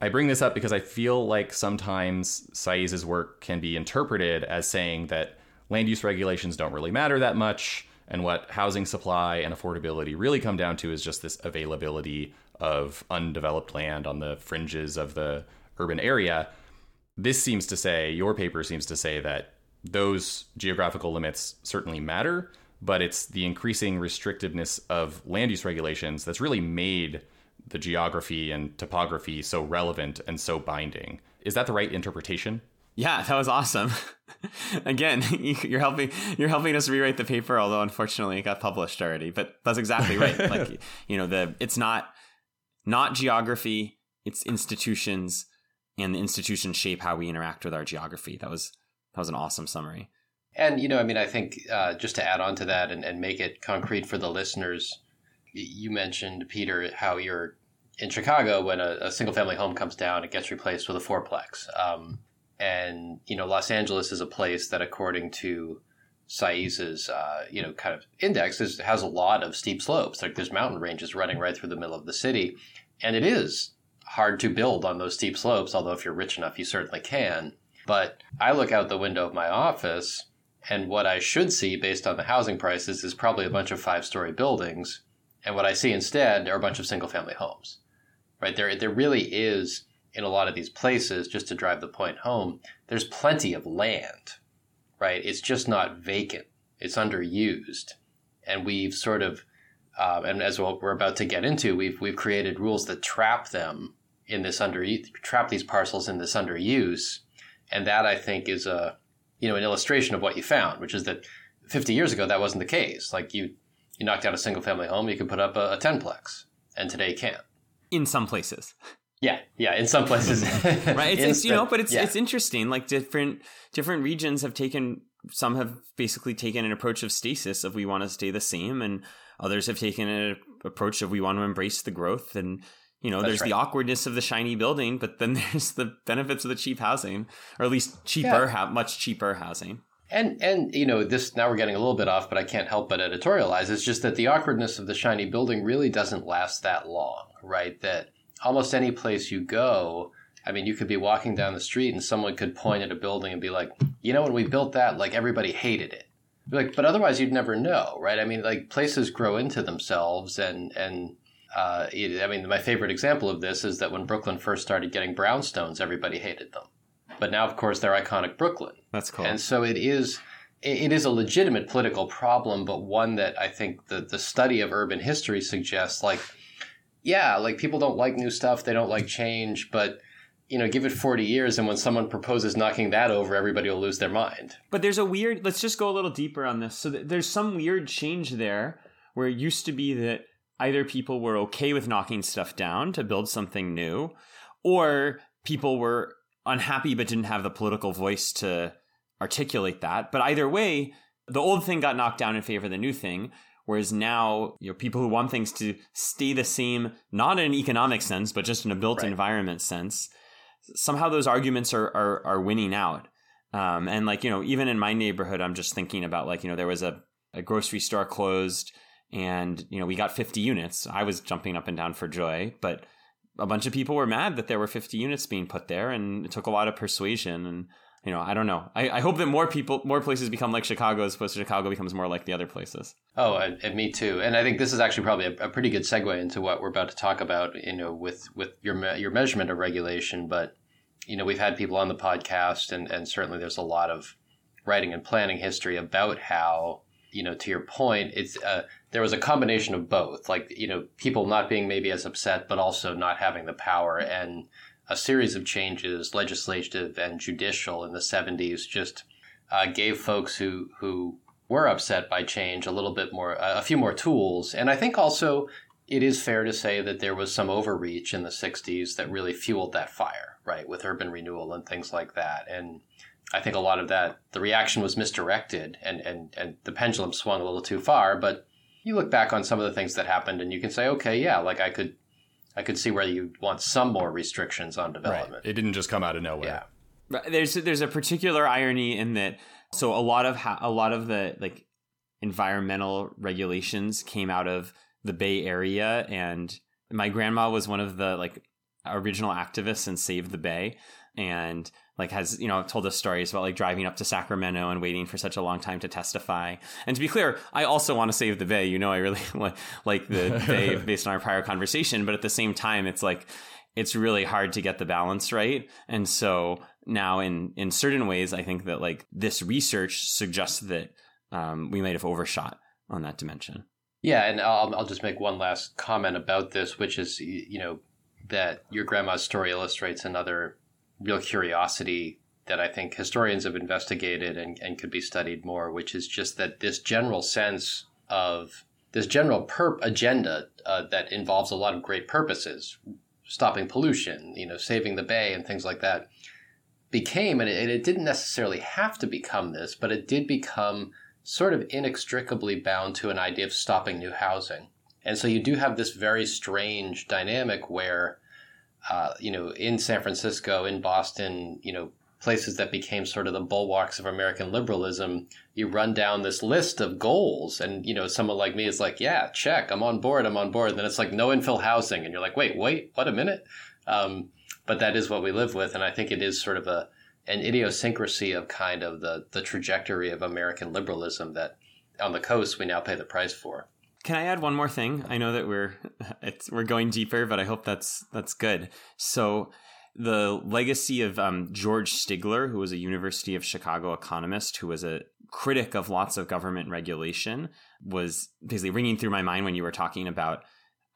I bring this up because I feel like sometimes Saiz's work can be interpreted as saying that land use regulations don't really matter that much. And what housing supply and affordability really come down to is just this availability of undeveloped land on the fringes of the urban area. This seems to say, your paper seems to say that those geographical limits certainly matter, but it's the increasing restrictiveness of land use regulations that's really made the geography and topography so relevant and so binding. Is that the right interpretation? Yeah, that was awesome. Again, you're helping you're helping us rewrite the paper, although unfortunately it got published already. But that's exactly right. like you know, the it's not not geography, it's institutions, and the institutions shape how we interact with our geography. That was that was an awesome summary. And you know, I mean, I think uh, just to add on to that and, and make it concrete for the listeners, you mentioned Peter how you're in Chicago when a, a single family home comes down, it gets replaced with a fourplex. Um, and you know, Los Angeles is a place that, according to Saiz's uh, you know kind of index, is, has a lot of steep slopes. Like there's mountain ranges running right through the middle of the city, and it is hard to build on those steep slopes. Although if you're rich enough, you certainly can. But I look out the window of my office, and what I should see based on the housing prices is probably a bunch of five story buildings. And what I see instead are a bunch of single family homes. Right there, there really is in a lot of these places, just to drive the point home, there's plenty of land, right? It's just not vacant. It's underused. And we've sort of, uh, and as well, we're about to get into, we've, we've created rules that trap them in this under, trap these parcels in this underuse. And that I think is a, you know, an illustration of what you found, which is that 50 years ago, that wasn't the case. Like you, you knocked out a single family home, you could put up a, a 10 plex and today you can't. In some places. Yeah, yeah, in some places, right? It's, it's, you know, but it's yeah. it's interesting. Like different different regions have taken some have basically taken an approach of stasis of we want to stay the same, and others have taken an approach of we want to embrace the growth. And you know, That's there's right. the awkwardness of the shiny building, but then there's the benefits of the cheap housing, or at least cheaper, yeah. much cheaper housing. And and you know this now we're getting a little bit off, but I can't help but editorialize. It's just that the awkwardness of the shiny building really doesn't last that long, right? That almost any place you go, I mean, you could be walking down the street and someone could point at a building and be like, you know, when we built that, like everybody hated it. Like, but otherwise, you'd never know, right? I mean, like places grow into themselves, and and uh, I mean, my favorite example of this is that when Brooklyn first started getting brownstones, everybody hated them, but now, of course, they're iconic Brooklyn. That's cool. And so it is it is a legitimate political problem, but one that I think the, the study of urban history suggests like yeah, like people don't like new stuff, they don't like change, but you know, give it 40 years and when someone proposes knocking that over, everybody will lose their mind. But there's a weird, let's just go a little deeper on this. So there's some weird change there where it used to be that either people were okay with knocking stuff down to build something new, or people were unhappy but didn't have the political voice to articulate that. But either way, the old thing got knocked down in favor of the new thing. Whereas now, you know, people who want things to stay the same, not in an economic sense, but just in a built right. environment sense, somehow those arguments are are, are winning out. Um, and like you know, even in my neighborhood, I'm just thinking about like you know, there was a, a grocery store closed, and you know, we got 50 units. I was jumping up and down for joy, but a bunch of people were mad that there were 50 units being put there, and it took a lot of persuasion and you know, I don't know. I, I, hope that more people, more places become like Chicago as opposed to Chicago becomes more like the other places. Oh, and, me too. And I think this is actually probably a, a, pretty good segue into what we're about to talk about. You know, with with your your measurement of regulation. But you know, we've had people on the podcast, and and certainly there's a lot of writing and planning history about how you know, to your point, it's uh, there was a combination of both. Like you know, people not being maybe as upset, but also not having the power and a series of changes, legislative and judicial, in the 70s, just uh, gave folks who who were upset by change a little bit more, a few more tools. And I think also it is fair to say that there was some overreach in the 60s that really fueled that fire, right, with urban renewal and things like that. And I think a lot of that, the reaction was misdirected and, and, and the pendulum swung a little too far. But you look back on some of the things that happened and you can say, okay, yeah, like I could I could see where you'd want some more restrictions on development. Right. It didn't just come out of nowhere. Yeah. There's there's a particular irony in that. So a lot of ha- a lot of the like environmental regulations came out of the Bay Area, and my grandma was one of the like original activists in Save the Bay, and like has you know told us stories about like driving up to Sacramento and waiting for such a long time to testify. And to be clear, I also want to save the Bay. You know, I really like the Bay based on our prior conversation, but at the same time, it's like it's really hard to get the balance right. And so now, in in certain ways, I think that like this research suggests that um, we might have overshot on that dimension. Yeah, and I'll I'll just make one last comment about this, which is you know that your grandma's story illustrates another real curiosity that I think historians have investigated and, and could be studied more, which is just that this general sense of this general perp agenda uh, that involves a lot of great purposes, stopping pollution, you know, saving the bay and things like that, became, and it, it didn't necessarily have to become this, but it did become sort of inextricably bound to an idea of stopping new housing. And so you do have this very strange dynamic where, uh, you know, in San Francisco, in Boston, you know, places that became sort of the bulwarks of American liberalism, you run down this list of goals. And, you know, someone like me is like, yeah, check, I'm on board, I'm on board. And then it's like no infill housing. And you're like, wait, wait, what a minute. Um, but that is what we live with. And I think it is sort of a, an idiosyncrasy of kind of the, the trajectory of American liberalism that on the coast we now pay the price for. Can I add one more thing? I know that we're we're going deeper, but I hope that's that's good. So the legacy of um, George Stigler, who was a University of Chicago economist who was a critic of lots of government regulation, was basically ringing through my mind when you were talking about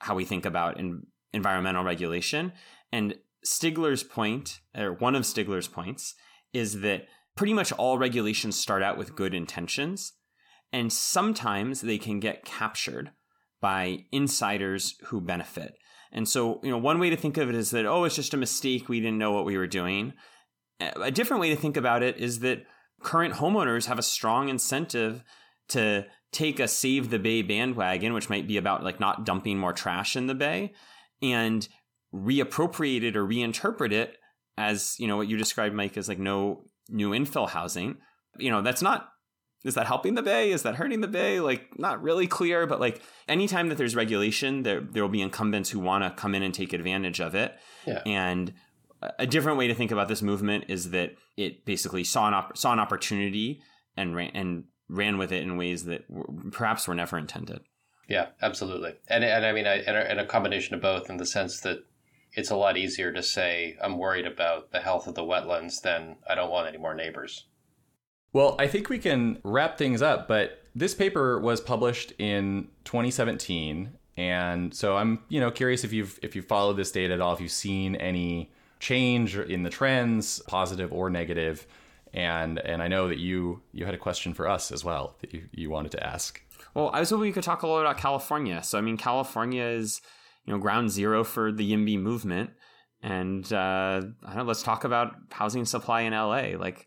how we think about in, environmental regulation. And Stigler's point, or one of Stigler's points, is that pretty much all regulations start out with good intentions, and sometimes they can get captured by insiders who benefit. And so, you know, one way to think of it is that, oh, it's just a mistake. We didn't know what we were doing. A different way to think about it is that current homeowners have a strong incentive to take a save the bay bandwagon, which might be about like not dumping more trash in the bay, and reappropriate it or reinterpret it as, you know, what you described, Mike, as like no new infill housing. You know, that's not is that helping the bay? Is that hurting the bay? Like, not really clear, but like anytime that there's regulation, there there will be incumbents who want to come in and take advantage of it. Yeah. And a different way to think about this movement is that it basically saw an op- saw an opportunity and ran and ran with it in ways that perhaps were never intended. Yeah, absolutely. And and I mean, I, and, a, and a combination of both in the sense that it's a lot easier to say I'm worried about the health of the wetlands than I don't want any more neighbors. Well, I think we can wrap things up, but this paper was published in 2017 and so I'm, you know, curious if you've if you followed this data at all, if you've seen any change in the trends, positive or negative. And and I know that you you had a question for us as well that you, you wanted to ask. Well, I was hoping we could talk a little about California. So I mean California is, you know, ground zero for the YIMBY movement. And uh, I don't know, let's talk about housing supply in LA. Like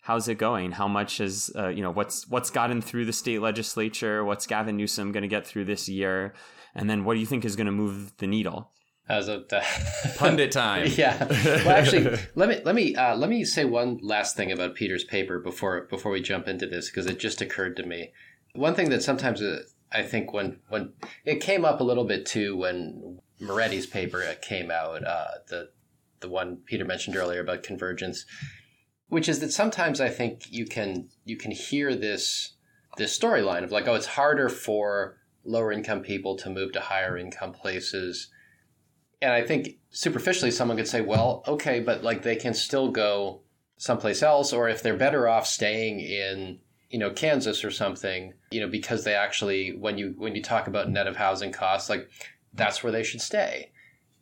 how's it going? How much is uh, you know what's what's gotten through the state legislature? What's Gavin Newsom going to get through this year? And then what do you think is going to move the needle? As a uh, pundit time. yeah. Well, actually, let me let me uh, let me say one last thing about Peter's paper before before we jump into this because it just occurred to me. One thing that sometimes uh, I think when when it came up a little bit too when Moretti's paper came out, uh, the the one Peter mentioned earlier about convergence which is that sometimes I think you can you can hear this this storyline of like, oh, it's harder for lower income people to move to higher income places. And I think superficially someone could say, well, okay, but like they can still go someplace else, or if they're better off staying in, you know, Kansas or something, you know, because they actually when you when you talk about net of housing costs, like that's where they should stay.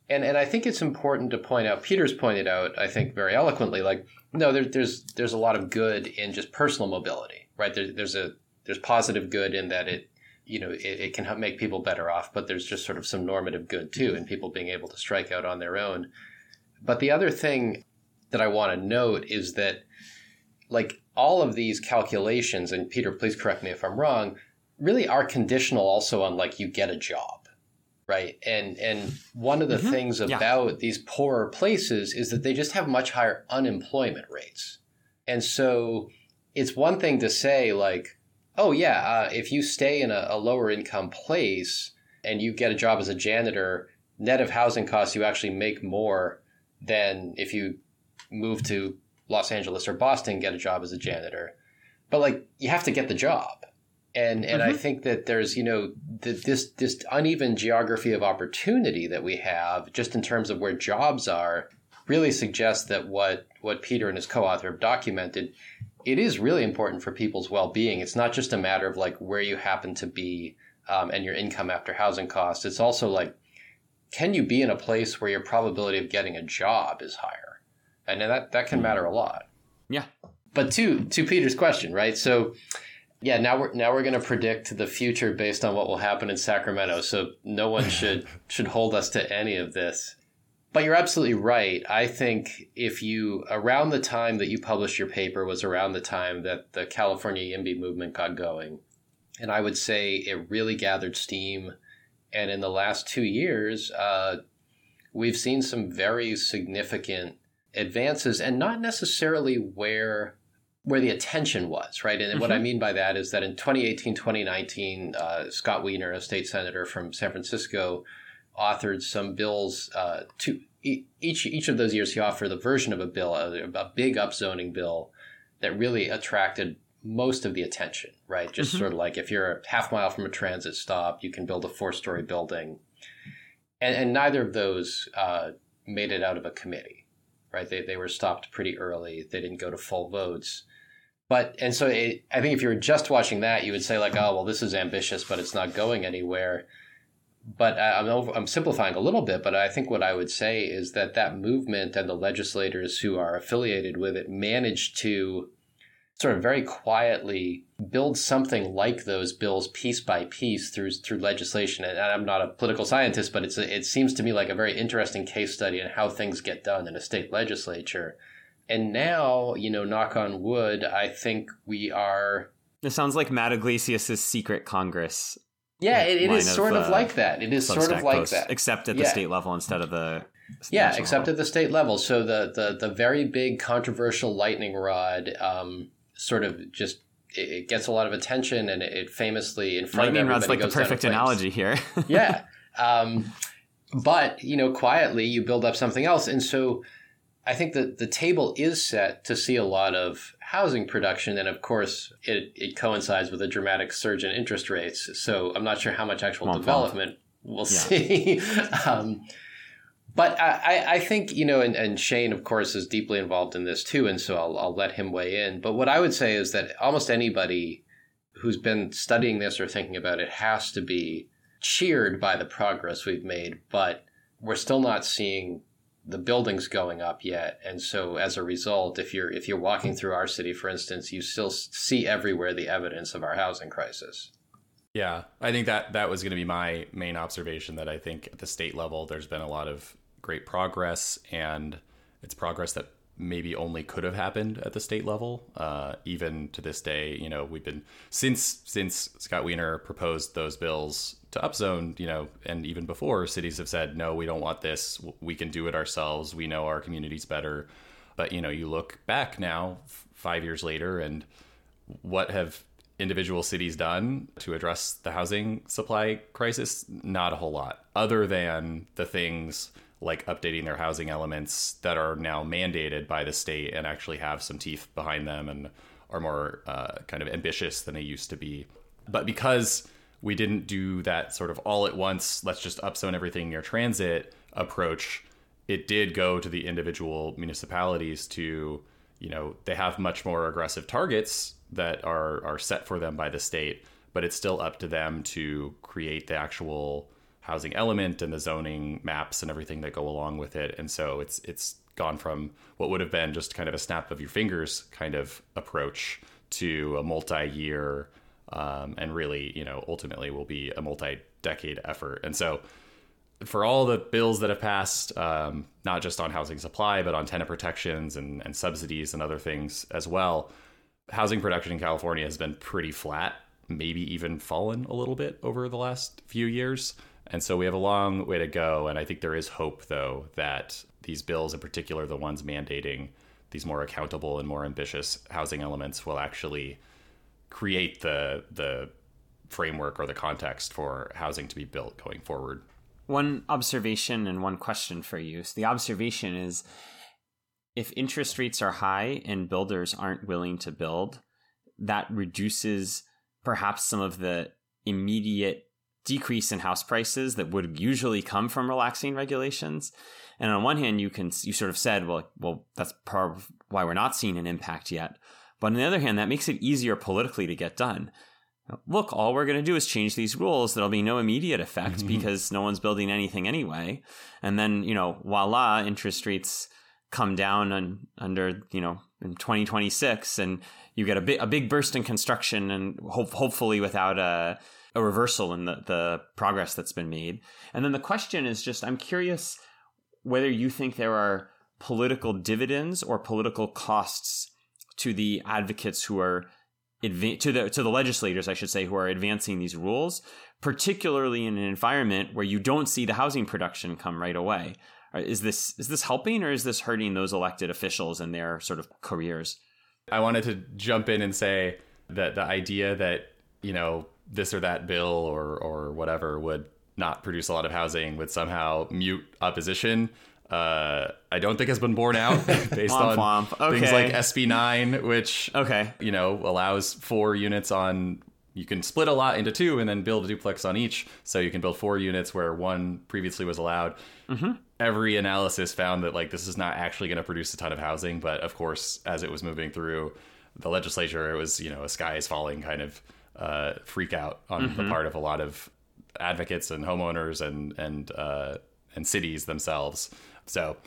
And and I think it's important to point out, Peter's pointed out, I think very eloquently, like no, there, there's there's a lot of good in just personal mobility, right? There, there's a there's positive good in that it you know it, it can help make people better off, but there's just sort of some normative good too in people being able to strike out on their own. But the other thing that I want to note is that like all of these calculations, and Peter, please correct me if I'm wrong, really are conditional also on like you get a job right? And and one of the mm-hmm. things about yeah. these poorer places is that they just have much higher unemployment rates. And so it's one thing to say like, oh yeah, uh, if you stay in a, a lower income place and you get a job as a janitor, net of housing costs, you actually make more than if you move to Los Angeles or Boston, get a job as a janitor. But like, you have to get the job and and mm-hmm. I think that there's you know the, this this uneven geography of opportunity that we have just in terms of where jobs are really suggests that what what Peter and his co-author have documented it is really important for people's well-being it's not just a matter of like where you happen to be um, and your income after housing costs it's also like can you be in a place where your probability of getting a job is higher and that that can matter a lot Yeah. But to to Peter's question, right? So yeah, now we're now we're going to predict the future based on what will happen in Sacramento. So no one should should hold us to any of this. But you're absolutely right. I think if you around the time that you published your paper was around the time that the California YIMBY movement got going, and I would say it really gathered steam. And in the last two years, uh, we've seen some very significant advances, and not necessarily where where the attention was, right? And mm-hmm. what I mm-hmm. mean by that is that in 2018, 2019, uh, Scott Wiener, a state senator from San Francisco, authored some bills. Uh, to each each of those years, he offered a version of a bill, a, a big upzoning bill, that really attracted most of the attention, right? Just mm-hmm. sort of like if you're a half mile from a transit stop, you can build a four story building, and, and neither of those uh, made it out of a committee, right? They they were stopped pretty early. They didn't go to full votes. But and so it, I think if you were just watching that, you would say like, oh well, this is ambitious, but it's not going anywhere. But I'm over, I'm simplifying a little bit, but I think what I would say is that that movement and the legislators who are affiliated with it managed to sort of very quietly build something like those bills piece by piece through through legislation. And I'm not a political scientist, but it's a, it seems to me like a very interesting case study in how things get done in a state legislature. And now, you know, knock on wood, I think we are. It sounds like Matt Yglesias' secret Congress. Yeah, it, it is sort of uh, like that. It is sort of like that, except at the yeah. state level instead of the. Yeah, except level. at the state level. So the the the very big controversial lightning rod, um, sort of just it, gets a lot of attention, and it famously in front lightning of rod's like the perfect analogy here. yeah, um, but you know, quietly you build up something else, and so I think that the table is set to see a lot of housing production, and of course, it, it coincides with a dramatic surge in interest rates. So I'm not sure how much actual development we'll yeah. see. um, but I, I think, you know, and, and, Shane, of course, is deeply involved in this too, and so I'll, I'll let him weigh in. But what I would say is that almost anybody who's been studying this or thinking about it has to be cheered by the progress we've made, but we're still not seeing the buildings going up yet. And so as a result if you're if you're walking through our city for instance you still see everywhere the evidence of our housing crisis. Yeah i think that that was going to be my main observation that i think at the state level there's been a lot of great progress and it's progress that maybe only could have happened at the state level. Uh, even to this day, you know, we've been since since Scott Wiener proposed those bills to upzone, you know, and even before cities have said no, we don't want this. We can do it ourselves. We know our communities better. But you know, you look back now, f- five years later, and what have individual cities done to address the housing supply crisis? Not a whole lot, other than the things like updating their housing elements that are now mandated by the state and actually have some teeth behind them and are more uh, kind of ambitious than they used to be. But because we didn't do that sort of all at once, let's just upzone everything near transit approach, it did go to the individual municipalities to, you know, they have much more aggressive targets that are are set for them by the state, but it's still up to them to create the actual housing element and the zoning maps and everything that go along with it. And so it's it's gone from what would have been just kind of a snap of your fingers kind of approach to a multi-year um, and really, you know, ultimately will be a multi-decade effort. And so for all the bills that have passed, um, not just on housing supply, but on tenant protections and, and subsidies and other things as well, housing production in California has been pretty flat, maybe even fallen a little bit over the last few years. And so we have a long way to go. And I think there is hope, though, that these bills, in particular, the ones mandating these more accountable and more ambitious housing elements, will actually create the the framework or the context for housing to be built going forward. One observation and one question for you. So the observation is if interest rates are high and builders aren't willing to build, that reduces perhaps some of the immediate decrease in house prices that would usually come from relaxing regulations. And on one hand, you can you sort of said, well, well, that's part of why we're not seeing an impact yet. But on the other hand, that makes it easier politically to get done. Look, all we're going to do is change these rules. There'll be no immediate effect mm-hmm. because no one's building anything anyway. And then, you know, voila, interest rates come down on, under, you know, in 2026 and you get a big, a big burst in construction and hope, hopefully without a, a reversal in the, the progress that's been made. And then the question is just I'm curious whether you think there are political dividends or political costs to the advocates who are to the to the legislators, I should say, who are advancing these rules, particularly in an environment where you don't see the housing production come right away. Uh, is this is this helping or is this hurting those elected officials and their sort of careers? I wanted to jump in and say that the idea that you know this or that bill or or whatever would not produce a lot of housing would somehow mute opposition. Uh, I don't think has been borne out based Womp on womp. Okay. things like SB9, which Okay. you know allows four units on. You can split a lot into two and then build a duplex on each, so you can build four units where one previously was allowed. Every analysis found that like this is not actually going to produce a ton of housing, but of course, as it was moving through the legislature, it was you know a sky is falling kind of uh, freak out on the part of a lot of advocates and homeowners and and uh, and cities themselves. So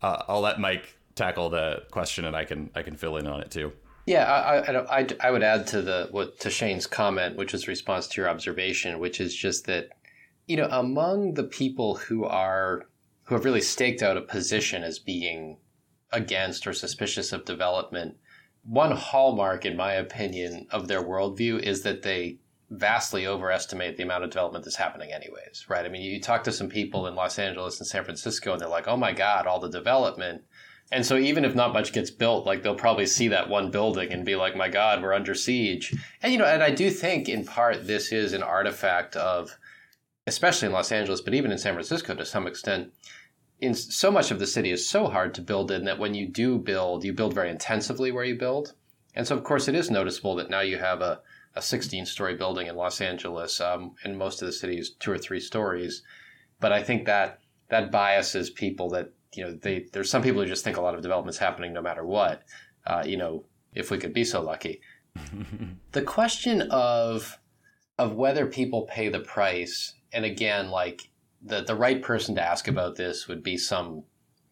uh, I'll let Mike tackle the question, and I can I can fill in on it too. Yeah, I, I, I I, I would add to the what to Shane's comment, which is response to your observation, which is just that you know among the people who are who have really staked out a position as being against or suspicious of development, one hallmark, in my opinion, of their worldview is that they vastly overestimate the amount of development that's happening anyways right i mean you talk to some people in los angeles and san francisco and they're like oh my god all the development and so even if not much gets built, like they'll probably see that one building and be like, "My God, we're under siege." And you know, and I do think in part this is an artifact of, especially in Los Angeles, but even in San Francisco to some extent. In so much of the city is so hard to build in that when you do build, you build very intensively where you build. And so, of course, it is noticeable that now you have a, a 16 story building in Los Angeles. Um, in most of the cities, two or three stories. But I think that that biases people that you know they there's some people who just think a lot of development's happening no matter what uh, you know if we could be so lucky the question of of whether people pay the price and again like the the right person to ask about this would be some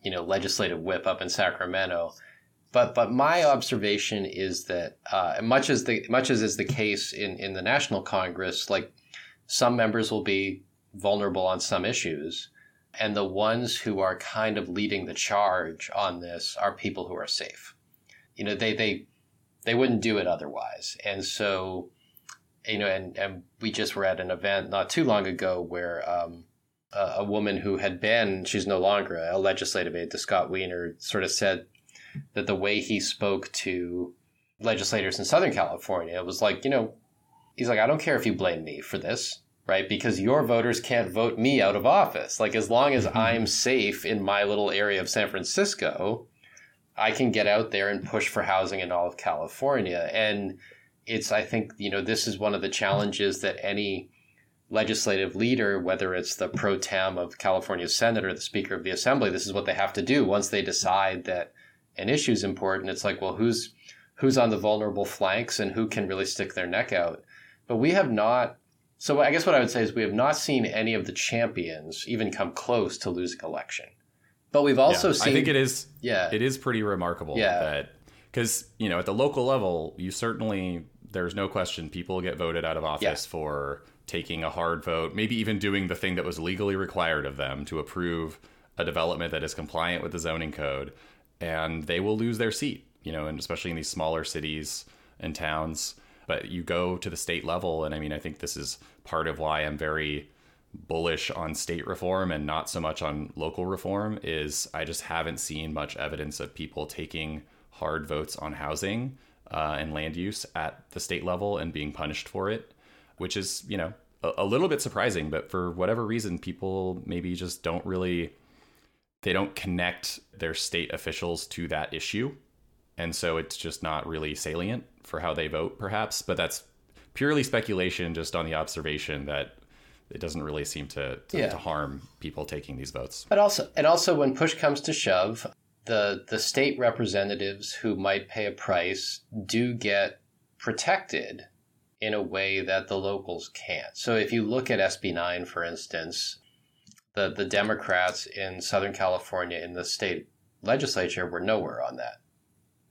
you know legislative whip up in Sacramento but but my observation is that uh, much as the much as is the case in in the national congress like some members will be vulnerable on some issues and the ones who are kind of leading the charge on this are people who are safe. You know, they they they wouldn't do it otherwise. And so, you know, and and we just were at an event not too long ago where um, a, a woman who had been she's no longer a legislative aide to Scott Wiener sort of said that the way he spoke to legislators in Southern California was like, you know, he's like, I don't care if you blame me for this right? Because your voters can't vote me out of office. Like, as long as mm-hmm. I'm safe in my little area of San Francisco, I can get out there and push for housing in all of California. And it's, I think, you know, this is one of the challenges that any legislative leader, whether it's the pro tem of California Senate or the Speaker of the Assembly, this is what they have to do once they decide that an issue is important. It's like, well, who's who's on the vulnerable flanks and who can really stick their neck out? But we have not so I guess what I would say is we have not seen any of the champions even come close to losing election. But we've also Yeah, seen I think it is. Yeah. it is pretty remarkable. Yeah. that because you know at the local level, you certainly there's no question people get voted out of office for taking a hard vote, maybe even doing the thing that was legally required of them to approve a development that is compliant with the zoning code, and they will lose their seat. You know, and especially in these smaller cities and towns. But you go to the state level, and I mean, I think this is part of why I'm very bullish on state reform and not so much on local reform is I just haven't seen much evidence of people taking hard votes on housing uh, and land use at the state level and being punished for it, which is, you know, a, a little bit surprising. But for whatever reason, people maybe just don't really, they don't connect their state officials to that issue. And so it's just not really salient for how they vote, perhaps. But that's purely speculation, just on the observation that it doesn't really seem to, to, Yeah. to harm people taking these votes. But also, and also, when push comes to shove, the the state representatives who might pay a price do get protected in a way that the locals can't. So, if you look at SB nine, for instance, the the Democrats in Southern California in the state legislature were nowhere on that.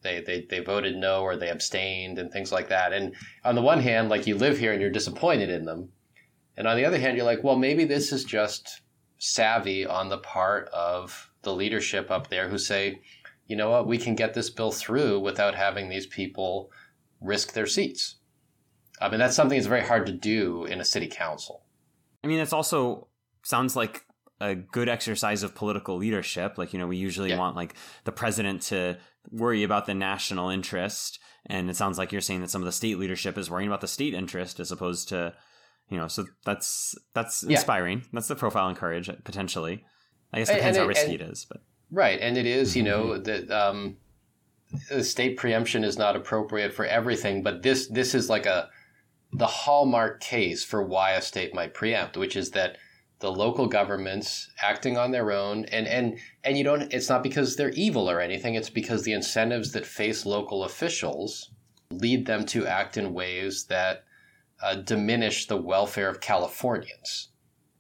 They, they they voted no or they abstained and things like that. And on the one hand, like you live here and you're disappointed in them, and on the other hand, you're like, well, maybe this is just savvy on the part of the leadership up there who say, you know what, we can get this bill through without having these people risk their seats. I mean, that's something that's very hard to do in a city council. I mean, it's also sounds like a good exercise of political leadership. Like, you know, we usually yeah. want like the president to worry about the national interest. And it sounds like you're saying that some of the state leadership is worrying about the state interest as opposed to, you know, so that's that's inspiring. Yeah. That's the profile and courage potentially. I guess it depends and, how risky and, it is, but right. And it is, you know, that um, state preemption is not appropriate for everything, but this this is like a the hallmark case for why a state might preempt, which is that the local governments acting on their own and and and you don't it's not because they're evil or anything it's because the incentives that face local officials lead them to act in ways that uh, diminish the welfare of Californians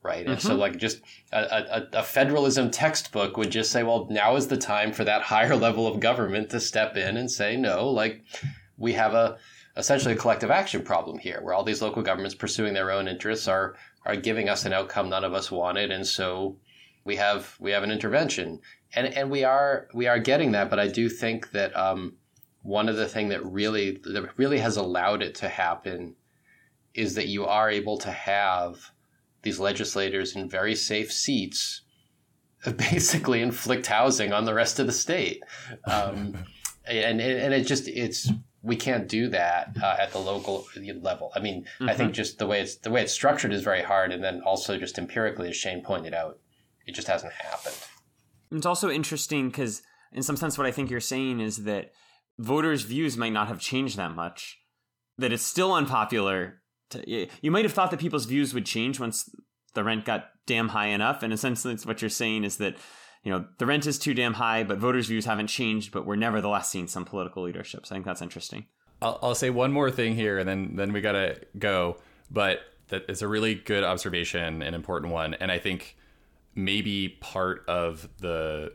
right mm-hmm. and so mm-hmm. like just a, a, a, federalism textbook would just say well now is the time for that higher level of government to step in and say no like we have a essentially a collective action problem here where all these local governments pursuing their own interests are are giving us an outcome none of us wanted, and so we have we have an intervention, and and we are we are getting that. But I do think that um, one of the thing that really that really has allowed it to happen is that you are able to have these legislators in very safe seats basically inflict housing on the rest of the state. Um, and, and it just, it's we can't do that uh, at the local level. I mean, mm-hmm. I think mm-hmm. just the way it's the way it's structured is very hard, and then also just empirically, as Shane pointed out, it just hasn't happened. It's also interesting because, in some sense, what I think you're saying is that voters' views might not have changed that much. That it's still unpopular. To, you might have thought that people's views would change once the rent got damn high enough, and essentially, what you're saying is that you know, the rent is too damn high, but voters' views haven't changed, but we're nevertheless seeing some political leadership. So I think that's interesting. I'll, I'll say one more thing here, and then then we gotta go. But that is a really good observation, an important one, and I think maybe part of the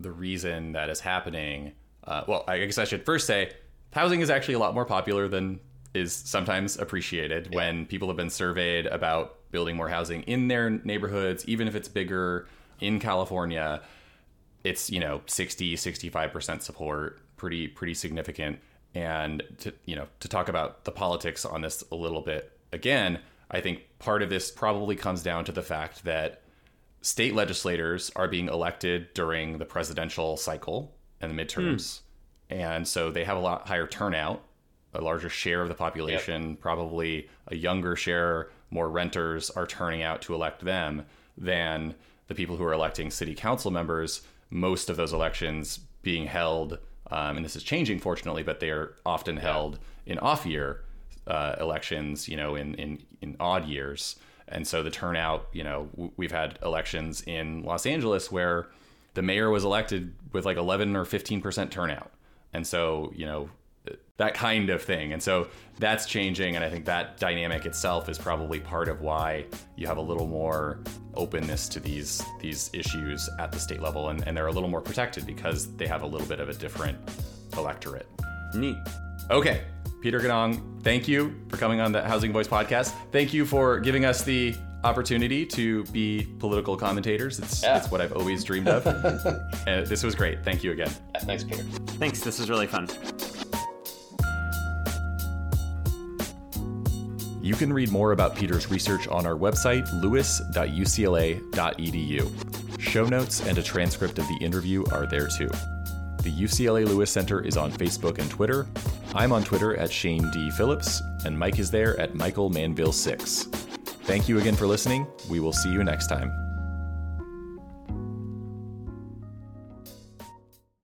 the reason that is happening. Uh, well, I guess I should first say housing is actually a lot more popular than is sometimes appreciated yeah. when people have been surveyed about building more housing in their neighborhoods, even if it's bigger in California, it's, you know, 60, 65% support, pretty, pretty significant. And to, you know, to talk about the politics on this a little bit again, I think part of this probably comes down to the fact that state legislators are being elected during the presidential cycle and the midterms. Mm. And so they have a lot higher turnout, a larger share of the population, yep. probably a younger share, more renters are turning out to elect them than the people who are electing city council members, most of those elections being held, um, and this is changing fortunately, but they are often held in off year uh, elections, you know, in, in, in odd years. And so the turnout, you know, w- we've had elections in Los Angeles where the mayor was elected with like 11 or 15% turnout. And so, you know, that kind of thing. And so that's changing. And I think that dynamic itself is probably part of why you have a little more openness to these these issues at the state level. And, and they're a little more protected because they have a little bit of a different electorate. Neat. Okay. Peter Ganong, thank you for coming on the Housing Voice podcast. Thank you for giving us the opportunity to be political commentators. It's, yeah. it's what I've always dreamed of. and uh, this was great. Thank you again. Yeah, thanks, Peter. Thanks. This was really fun. You can read more about Peter's research on our website, lewis.ucla.edu. Show notes and a transcript of the interview are there too. The UCLA Lewis Center is on Facebook and Twitter. I'm on Twitter at Shane D. Phillips, and Mike is there at Michael Manville6. Thank you again for listening. We will see you next time.